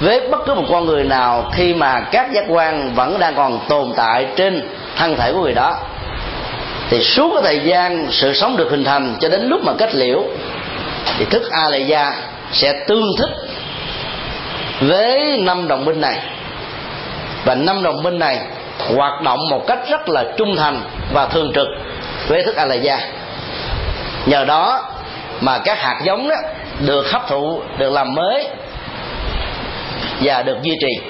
với bất cứ một con người nào khi mà các giác quan vẫn đang còn tồn tại trên thân thể của người đó. Thì suốt cái thời gian sự sống được hình thành cho đến lúc mà kết liễu thì thức a lệ gia sẽ tương thích với năm đồng minh này. Và năm đồng minh này hoạt động một cách rất là trung thành và thường trực với thức a la gia nhờ đó mà các hạt giống đó được hấp thụ, được làm mới và được duy trì.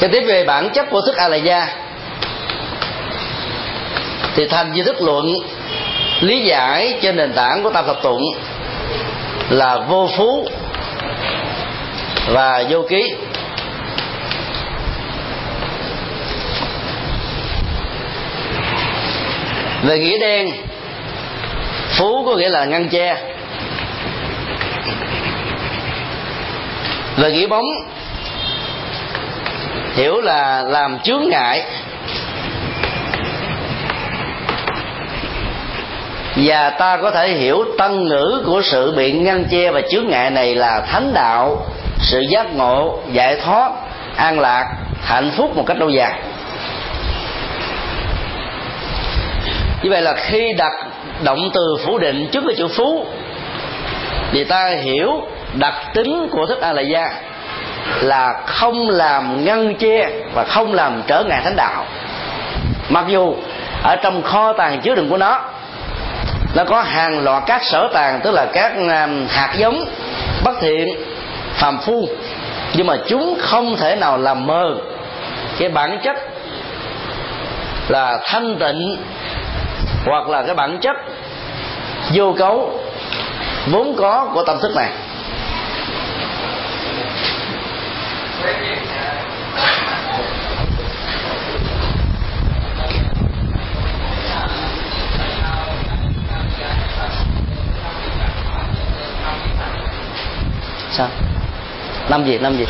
Cái tiếp về bản chất của thức a la gia thì thành di thức luận, lý giải trên nền tảng của tam thập tụng là vô phú và vô ký. Về nghĩa đen, phú có nghĩa là ngăn che. Về nghĩa bóng hiểu là làm chướng ngại. Và ta có thể hiểu tân ngữ của sự bị ngăn che và chướng ngại này là thánh đạo, sự giác ngộ, giải thoát, an lạc, hạnh phúc một cách lâu dài. Như vậy là khi đặt động từ phủ định trước cái chữ phú, thì ta hiểu đặc tính của thức a la gia là không làm ngăn che và không làm trở ngại thánh đạo. Mặc dù ở trong kho tàng chứa đựng của nó nó có hàng loạt các sở tàng, tức là các um, hạt giống, bất thiện, phàm phu, nhưng mà chúng không thể nào làm mờ. Cái bản chất là thanh tịnh, hoặc là cái bản chất vô cấu vốn có của tâm thức này. Sao? Năm gì năm gì?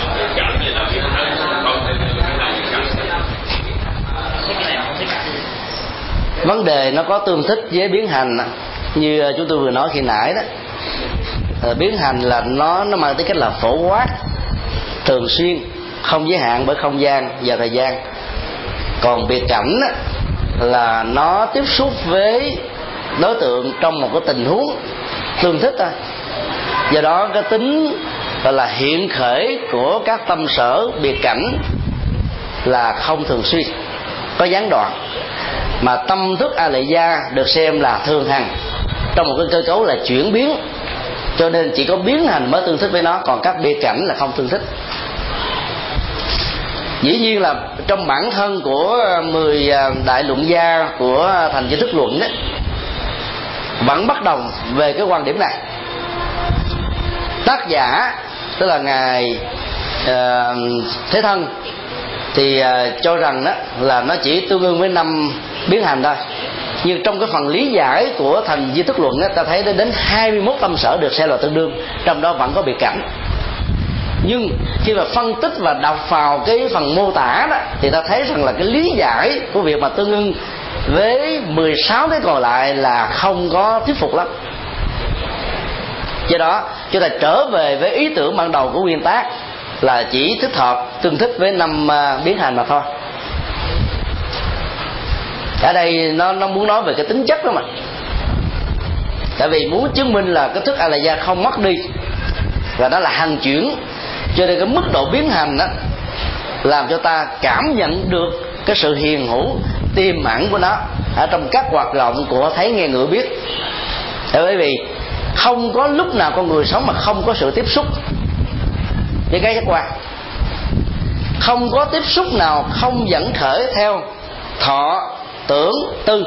Vấn đề nó có tương thích với biến hành như ờ, chúng tôi vừa nói khi nãy đó. Ờ, biến hành là nó nó mang tính cách là phổ quát thường xuyên, không giới hạn bởi không gian và thời gian. Còn biệt cảnh là nó tiếp xúc với đối tượng trong một cái tình huống tương thích thôi. Do đó cái tính, gọi là, hiện khởi của các tâm sở biệt cảnh là không thường xuyên, có gián đoạn. Mà tâm thức a lệ gia được xem là thường hằng, trong một cái cơ cấu là chuyển biến cho nên chỉ có biến hành mới tương thích với nó còn các biệt cảnh là không tương thích. Dĩ nhiên là trong bản thân của 10 à, đại luận gia của thành giới thức luận ấy, vẫn bất đồng về cái quan điểm này. Tác giả tức là ngài uh, thế thân thì uh, cho rằng đó là nó chỉ tương đương với năm biến hành thôi nhưng trong cái phần lý giải của thành di thức luận á, ta thấy đến 21 tâm sở được xem là tương đương trong đó vẫn có biệt cảnh nhưng khi mà phân tích và đọc vào cái phần mô tả đó thì ta thấy rằng là cái lý giải của việc mà tương ưng với 16 cái còn lại là không có thuyết phục lắm. Do đó chúng ta trở về với ý tưởng ban đầu của nguyên tác là chỉ thích hợp tương thích với năm à, biến hành mà thôi ở đây nó nó muốn nói về cái tính chất đó mà. Tại vì muốn chứng minh là cái thức a la gia không mất đi, và đó là hàng chuyển, cho nên cái mức độ biến hành đó làm cho ta cảm nhận được cái sự hiền hữu, tiềm ẩn của nó ở trong các hoạt động của thấy nghe ngửi biết. Tại bởi vì không có lúc nào con người sống mà không có sự tiếp xúc với cái giác quan. Không có tiếp xúc nào không dẫn khởi theo thọ tưởng tư.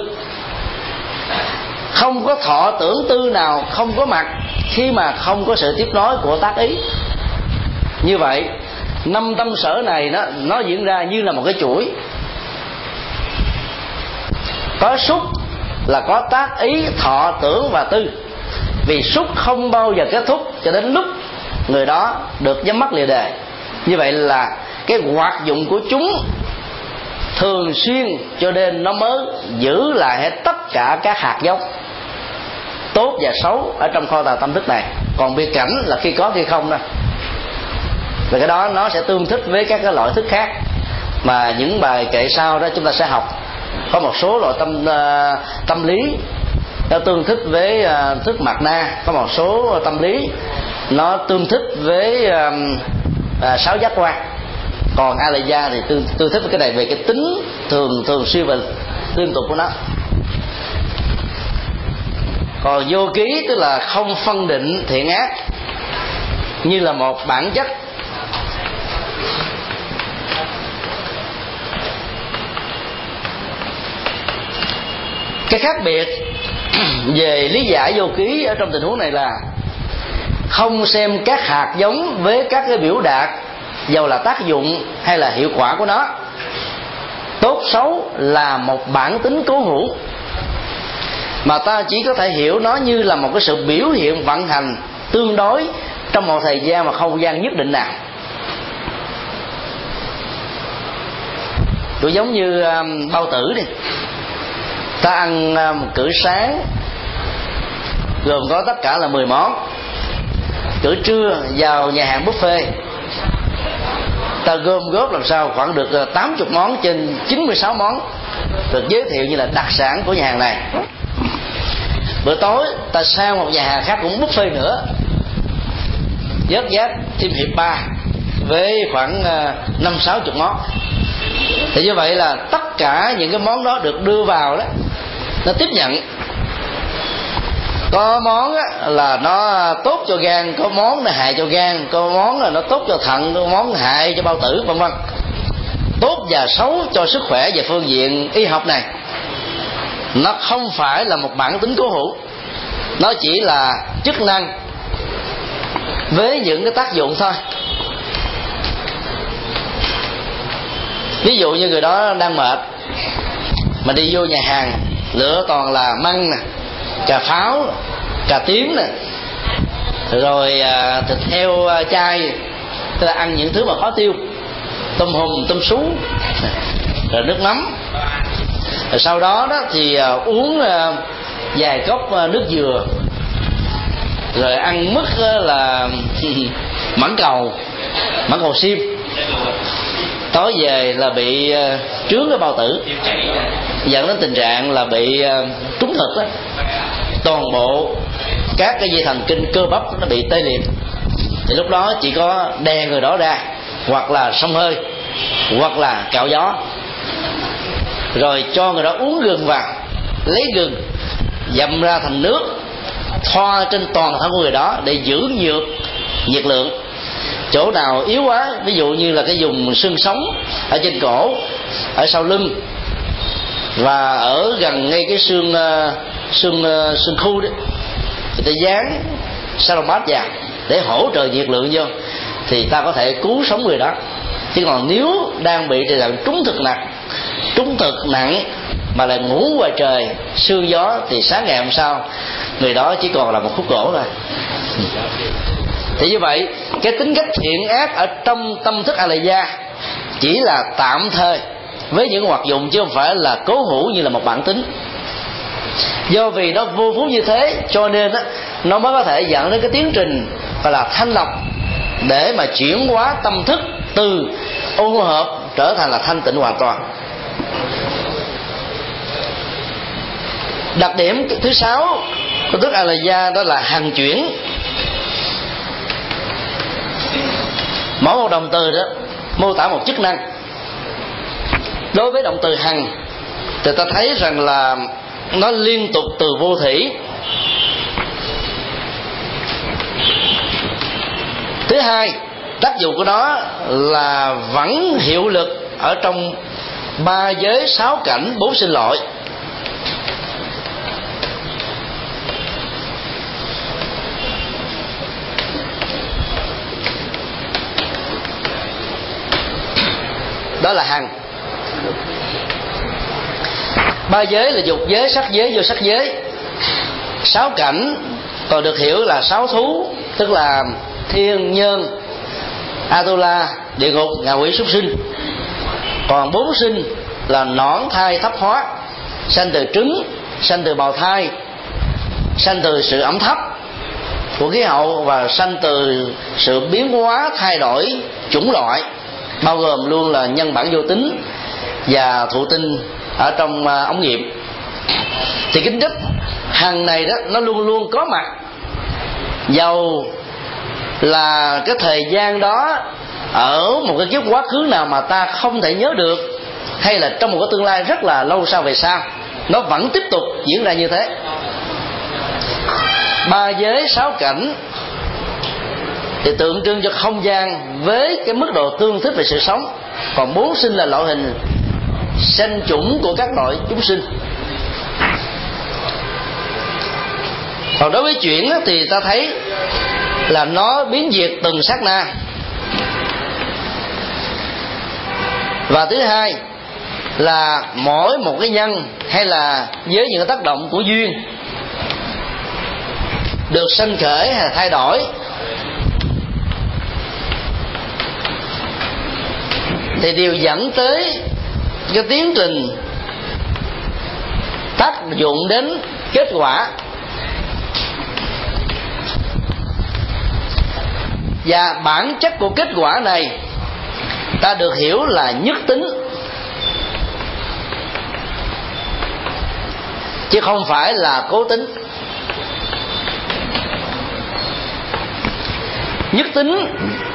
Không có thọ tưởng tư nào không có mặt khi mà không có sự tiếp nối của tác ý. Như vậy, năm tâm sở này nó nó diễn ra như là một cái chuỗi. Có xúc là có tác ý, thọ, tưởng và tư. Vì xúc không bao giờ kết thúc cho đến lúc người đó được nhắm mắt lìa đề. Như vậy là cái hoạt dụng của chúng thường xuyên cho nên nó mới giữ lại hết tất cả các hạt giống tốt và xấu ở trong kho tàng tâm thức này. Còn biệt cảnh là khi có khi không thôi và cái đó nó sẽ tương thích với các cái loại thức khác. Mà những bài kệ sau đó chúng ta sẽ học. Có một số loại tâm uh, tâm lý nó tương thích với uh, thức mặt na. Có một số tâm lý nó tương thích với uh, uh, sáu giác quan còn Alaya thì tôi tôi thích cái này về cái tính thường thường xuyên và liên tục của nó. Còn vô ký tức là không phân định thiện ác, như là một bản chất. Cái khác biệt về lý giải vô ký ở trong tình huống này là không xem các hạt giống với các cái biểu đạt dầu là tác dụng hay là hiệu quả của nó. Tốt xấu là một bản tính cố hữu. Mà ta chỉ có thể hiểu nó như là một cái sự biểu hiện vận hành tương đối trong một thời gian và không gian nhất định nào. Cũng giống như um, bao tử đi. Ta ăn một cử sáng, gồm có tất cả là 10 món. Cử trưa vào nhà hàng buffet ta gom góp làm sao khoảng được ờ, 80 món trên 96 món được giới thiệu như là đặc sản của nhà hàng này. Bữa tối, ta sang một nhà hàng khác cũng buffet nữa. Giớt giáp thêm hiệp ba với khoảng ờ, năm sáu chục món. Thì như vậy là tất cả những cái món đó được đưa vào đó. Nó tiếp nhận có món là nó tốt cho gan, có món là hại cho gan, có món là nó tốt cho thận, có món hại cho bao tử, vân vân. Tốt và xấu cho sức khỏe về phương diện y học này. Nó không phải là một bản tính cố hữu. Nó chỉ là chức năng với những cái tác dụng thôi. Ví dụ như người đó đang mệt, mà đi vô nhà hàng lựa toàn là măng nè cà pháo cà tím nè. Rồi à, thịt heo à, chay tức là ăn những thứ mà khó tiêu. Tôm hùm tôm sú rồi nước mắm. Rồi sau đó đó thì à, uống à, vài cốc à, nước dừa. Rồi ăn mứt à, là mãng cầu mãng cầu sim tối về là bị ờ, trướng cái bao tử. Dẫn đến tình trạng là bị ờ, trúng thực đó toàn bộ các cái dây thần kinh cơ bắp nó bị tê liệt. Thì lúc đó chỉ có đè người đó ra, hoặc là xông hơi, hoặc là cạo gió. Rồi cho người đó uống gừng vào, lấy gừng dầm ra thành nước, thoa trên toàn thân của người đó để giữ nhiệt nhiệt lượng chỗ nào yếu quá, ví dụ như là cái dùng xương sống ở trên cổ, ở sau lưng, và ở gần ngay cái xương ờ, xương ờ, xương khu đấy người ta dán salomat vào để hỗ trợ nhiệt lượng vô, thì ta có thể cứu sống người đó. Chứ còn nếu đang bị tình trạng trúng thực nặng, trúng thực nặng mà lại ngủ ngoài trời, sương gió, thì sáng ngày hôm sau, người đó chỉ còn là một khúc gỗ thôi. Ừ. Thì như vậy cái tính cách thiện ác ở trong tâm thức a la gia chỉ là tạm thời với những hoạt dụng chứ không phải là cố hữu như là một bản tính. Do vì nó vô phú như thế cho nên á, nó mới có thể dẫn đến cái tiến trình gọi là thanh lọc để mà chuyển hóa tâm thức từ ô hợp trở thành là thanh tịnh hoàn toàn. Đặc điểm thứ sáu của thức a la gia đó là hàng chuyển. Mỗi một động từ đó, mô tả một chức năng. Đối với động từ hằng, thì ta thấy rằng là nó liên tục từ vô thủy. Thứ hai, tác dụng của nó là vẫn hiệu lực ở trong ba giới sáu cảnh bốn sinh loại. Đó là hằng ba giới là dục giới, sắc giới, vô sắc giới. Sáu cảnh còn được hiểu là sáu thú, tức là thiên, nhân, atula, địa ngục, ngạ quỷ, súc sinh. Còn bốn sinh là nõn, thai, thấp hóa. Sanh từ trứng, sanh từ bào thai, sanh từ sự ẩm thấp của khí hậu và sanh từ sự biến hóa, thay đổi chủng loại bao gồm luôn là nhân bản vô tính và thụ tinh ở trong à, ống nghiệm. Thì kính chất hàng này đó, nó luôn luôn có mặt. Dầu là cái thời gian đó ở một cái kiếp quá khứ nào mà ta không thể nhớ được, hay là trong một cái tương lai rất là lâu sau về sau, nó vẫn tiếp tục diễn ra như thế. Ba giới sáu cảnh thì tượng trưng cho không gian với cái mức độ tương thích về sự sống. Còn bốn sinh là loại hình sanh chủng của các loại chúng sinh. Còn đối với chuyển thì ta thấy là nó biến diệt từng sát na. Và thứ hai là mỗi một cái nhân hay là với những tác động của duyên được sanh khởi hay thay đổi thì đều dẫn tới cái tiến trình tác dụng đến kết quả. Và bản chất của kết quả này, ta được hiểu là nhất tính. Chứ không phải là cố tính. Nhất tính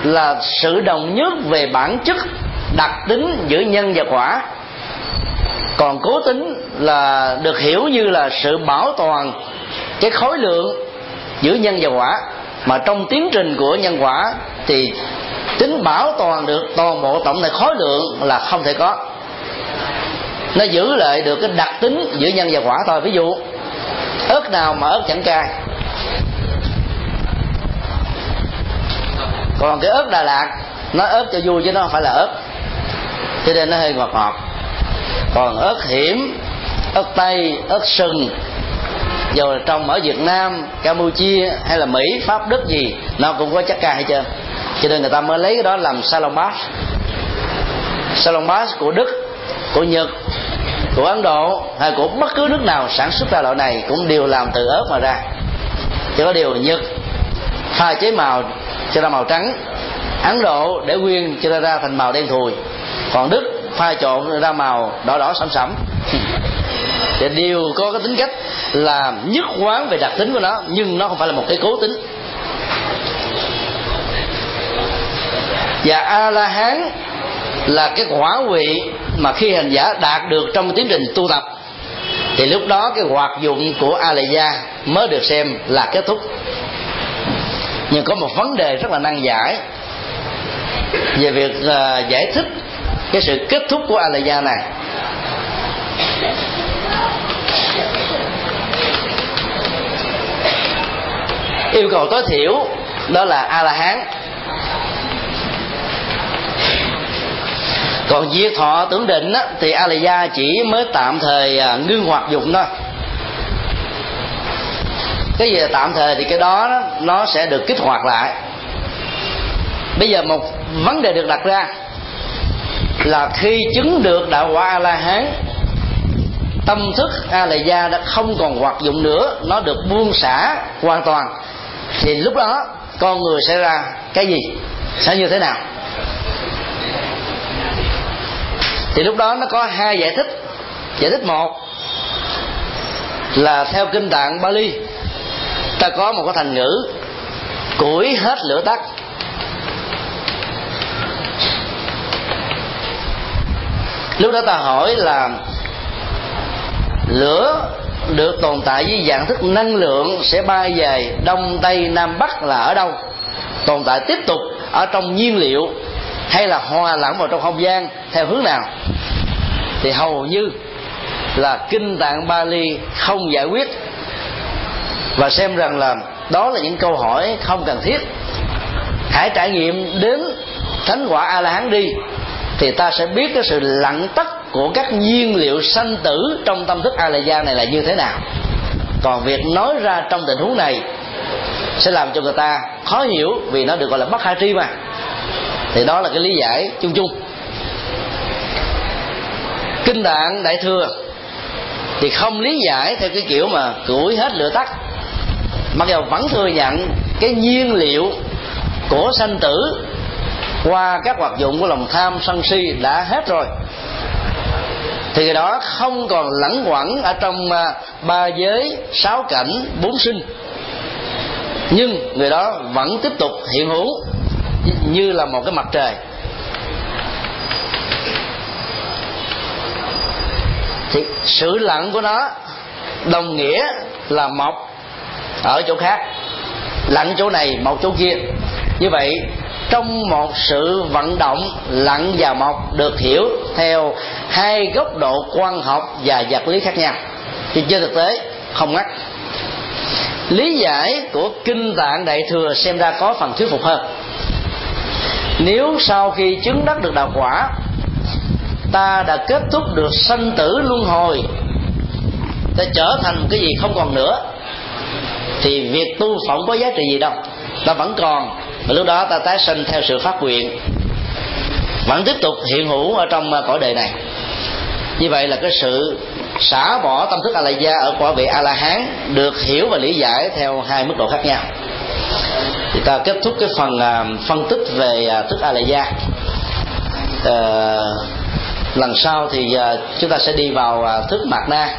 là sự đồng nhất về bản chất đặc tính giữa nhân và quả. Còn cố tính là được hiểu như là sự bảo toàn cái khối lượng giữa nhân và quả. Mà trong tiến trình của nhân quả thì tính bảo toàn được toàn bộ tổng thể khối lượng là không thể có. Nó giữ lại được cái đặc tính giữa nhân và quả thôi. Ví dụ, ớt nào mà ớt chẳng cay. Còn cái ớt đà lạt, nó ớt cho vui chứ nó không phải là ớt cho nên nó hơi ngọt ngọt. Còn ớt hiểm, ớt tây, ớt sừng, dù là trong ở việt nam, campuchia hay là mỹ, pháp, đức gì, nó cũng có chất ca hết trơn. Cho nên người ta mới lấy cái đó làm salon bass salon bass của đức, của nhật, của ấn độ hay của bất cứ nước nào sản xuất ra loại này cũng đều làm từ ớt mà ra. Chỉ có điều nhật pha chế màu cho ra màu trắng, ấn độ để nguyên cho ra thành màu đen thùi còn đức pha trộn ra màu đỏ đỏ sẫm sẫm. Thì đều có cái tính cách là nhất quán về đặc tính của nó nhưng nó không phải là một cái cố tính. Và a la hán là cái quả vị mà khi hành giả đạt được trong tiến trình tu tập thì lúc đó cái hoạt dụng của a la gia mới được xem là kết thúc. Nhưng có một vấn đề rất là nan giải về việc uh, giải thích cái sự kết thúc của a la gia này. Yêu cầu tối thiểu đó là a la hán còn diệt thọ tưởng định á, thì a la gia chỉ mới tạm thời à, ngưng hoạt dụng thôi. Cái gì là tạm thời thì cái đó nó sẽ được kích hoạt lại. Bây giờ một vấn đề được đặt ra là khi chứng được đạo quả a la hán tâm thức a la gia đã không còn hoạt dụng nữa, nó được buông xả hoàn toàn. Thì lúc đó, con người sẽ ra cái gì? Sẽ như thế nào? Thì lúc đó nó có hai giải thích. Giải thích một là theo kinh tạng Bali, ta có một cái thành ngữ, củi hết lửa tắt. Lúc đó ta hỏi là lửa được tồn tại với dạng thức năng lượng sẽ bay về đông, tây, nam, bắc là ở đâu? Tồn tại tiếp tục ở trong nhiên liệu hay là hòa lẫn vào trong không gian theo hướng nào? Thì hầu như là kinh tạng Bali không giải quyết. Và xem rằng là đó là những câu hỏi không cần thiết. Hãy trải nghiệm đến thánh quả a la hán đi thì ta sẽ biết cái sự lặng tắt của các nhiên liệu sanh tử trong tâm thức a la này là như thế nào. Còn việc nói ra trong tình huống này sẽ làm cho người ta khó hiểu vì nó được gọi là bất khả tri mà. Thì đó là cái lý giải chung chung. Kinh tạng đại thừa thì không lý giải theo cái kiểu mà củi hết lửa tắt. Mặc dù vẫn thừa nhận cái nhiên liệu của sanh tử qua các hoạt dụng của lòng tham sân si đã hết rồi. Thì người đó không còn lẫn quẩn ở trong à, ba giới sáu cảnh bốn sinh. Nhưng người đó vẫn tiếp tục hiện hữu như là một cái mặt trời. Thì sự lặng của nó đồng nghĩa là mọc ở chỗ khác, lặng chỗ này, mọc chỗ kia. Như vậy trong một sự vận động lặn và mọc được hiểu theo hai góc độ quan học và vật lý khác nhau. Thì trên thực tế, không ngắt. Lý giải của kinh tạng đại thừa xem ra có phần thuyết phục hơn. Nếu sau khi chứng đắc được đạo quả, ta đã kết thúc được sanh tử luân hồi, ta trở thành một cái gì không còn nữa, thì việc tu phỏng có giá trị gì đâu, ta vẫn còn và lúc đó ta tái sinh theo sự phát nguyện. Vẫn tiếp tục hiện hữu ở trong à, cõi đời này. Như vậy là cái sự xả bỏ tâm thức a la gia ở quả vị a la hán được hiểu và lý giải theo hai mức độ khác nhau. Thì ta kết thúc cái phần à, phân tích về à, thức a la gia ờ, lần sau thì chúng ta sẽ đi vào thức mạt na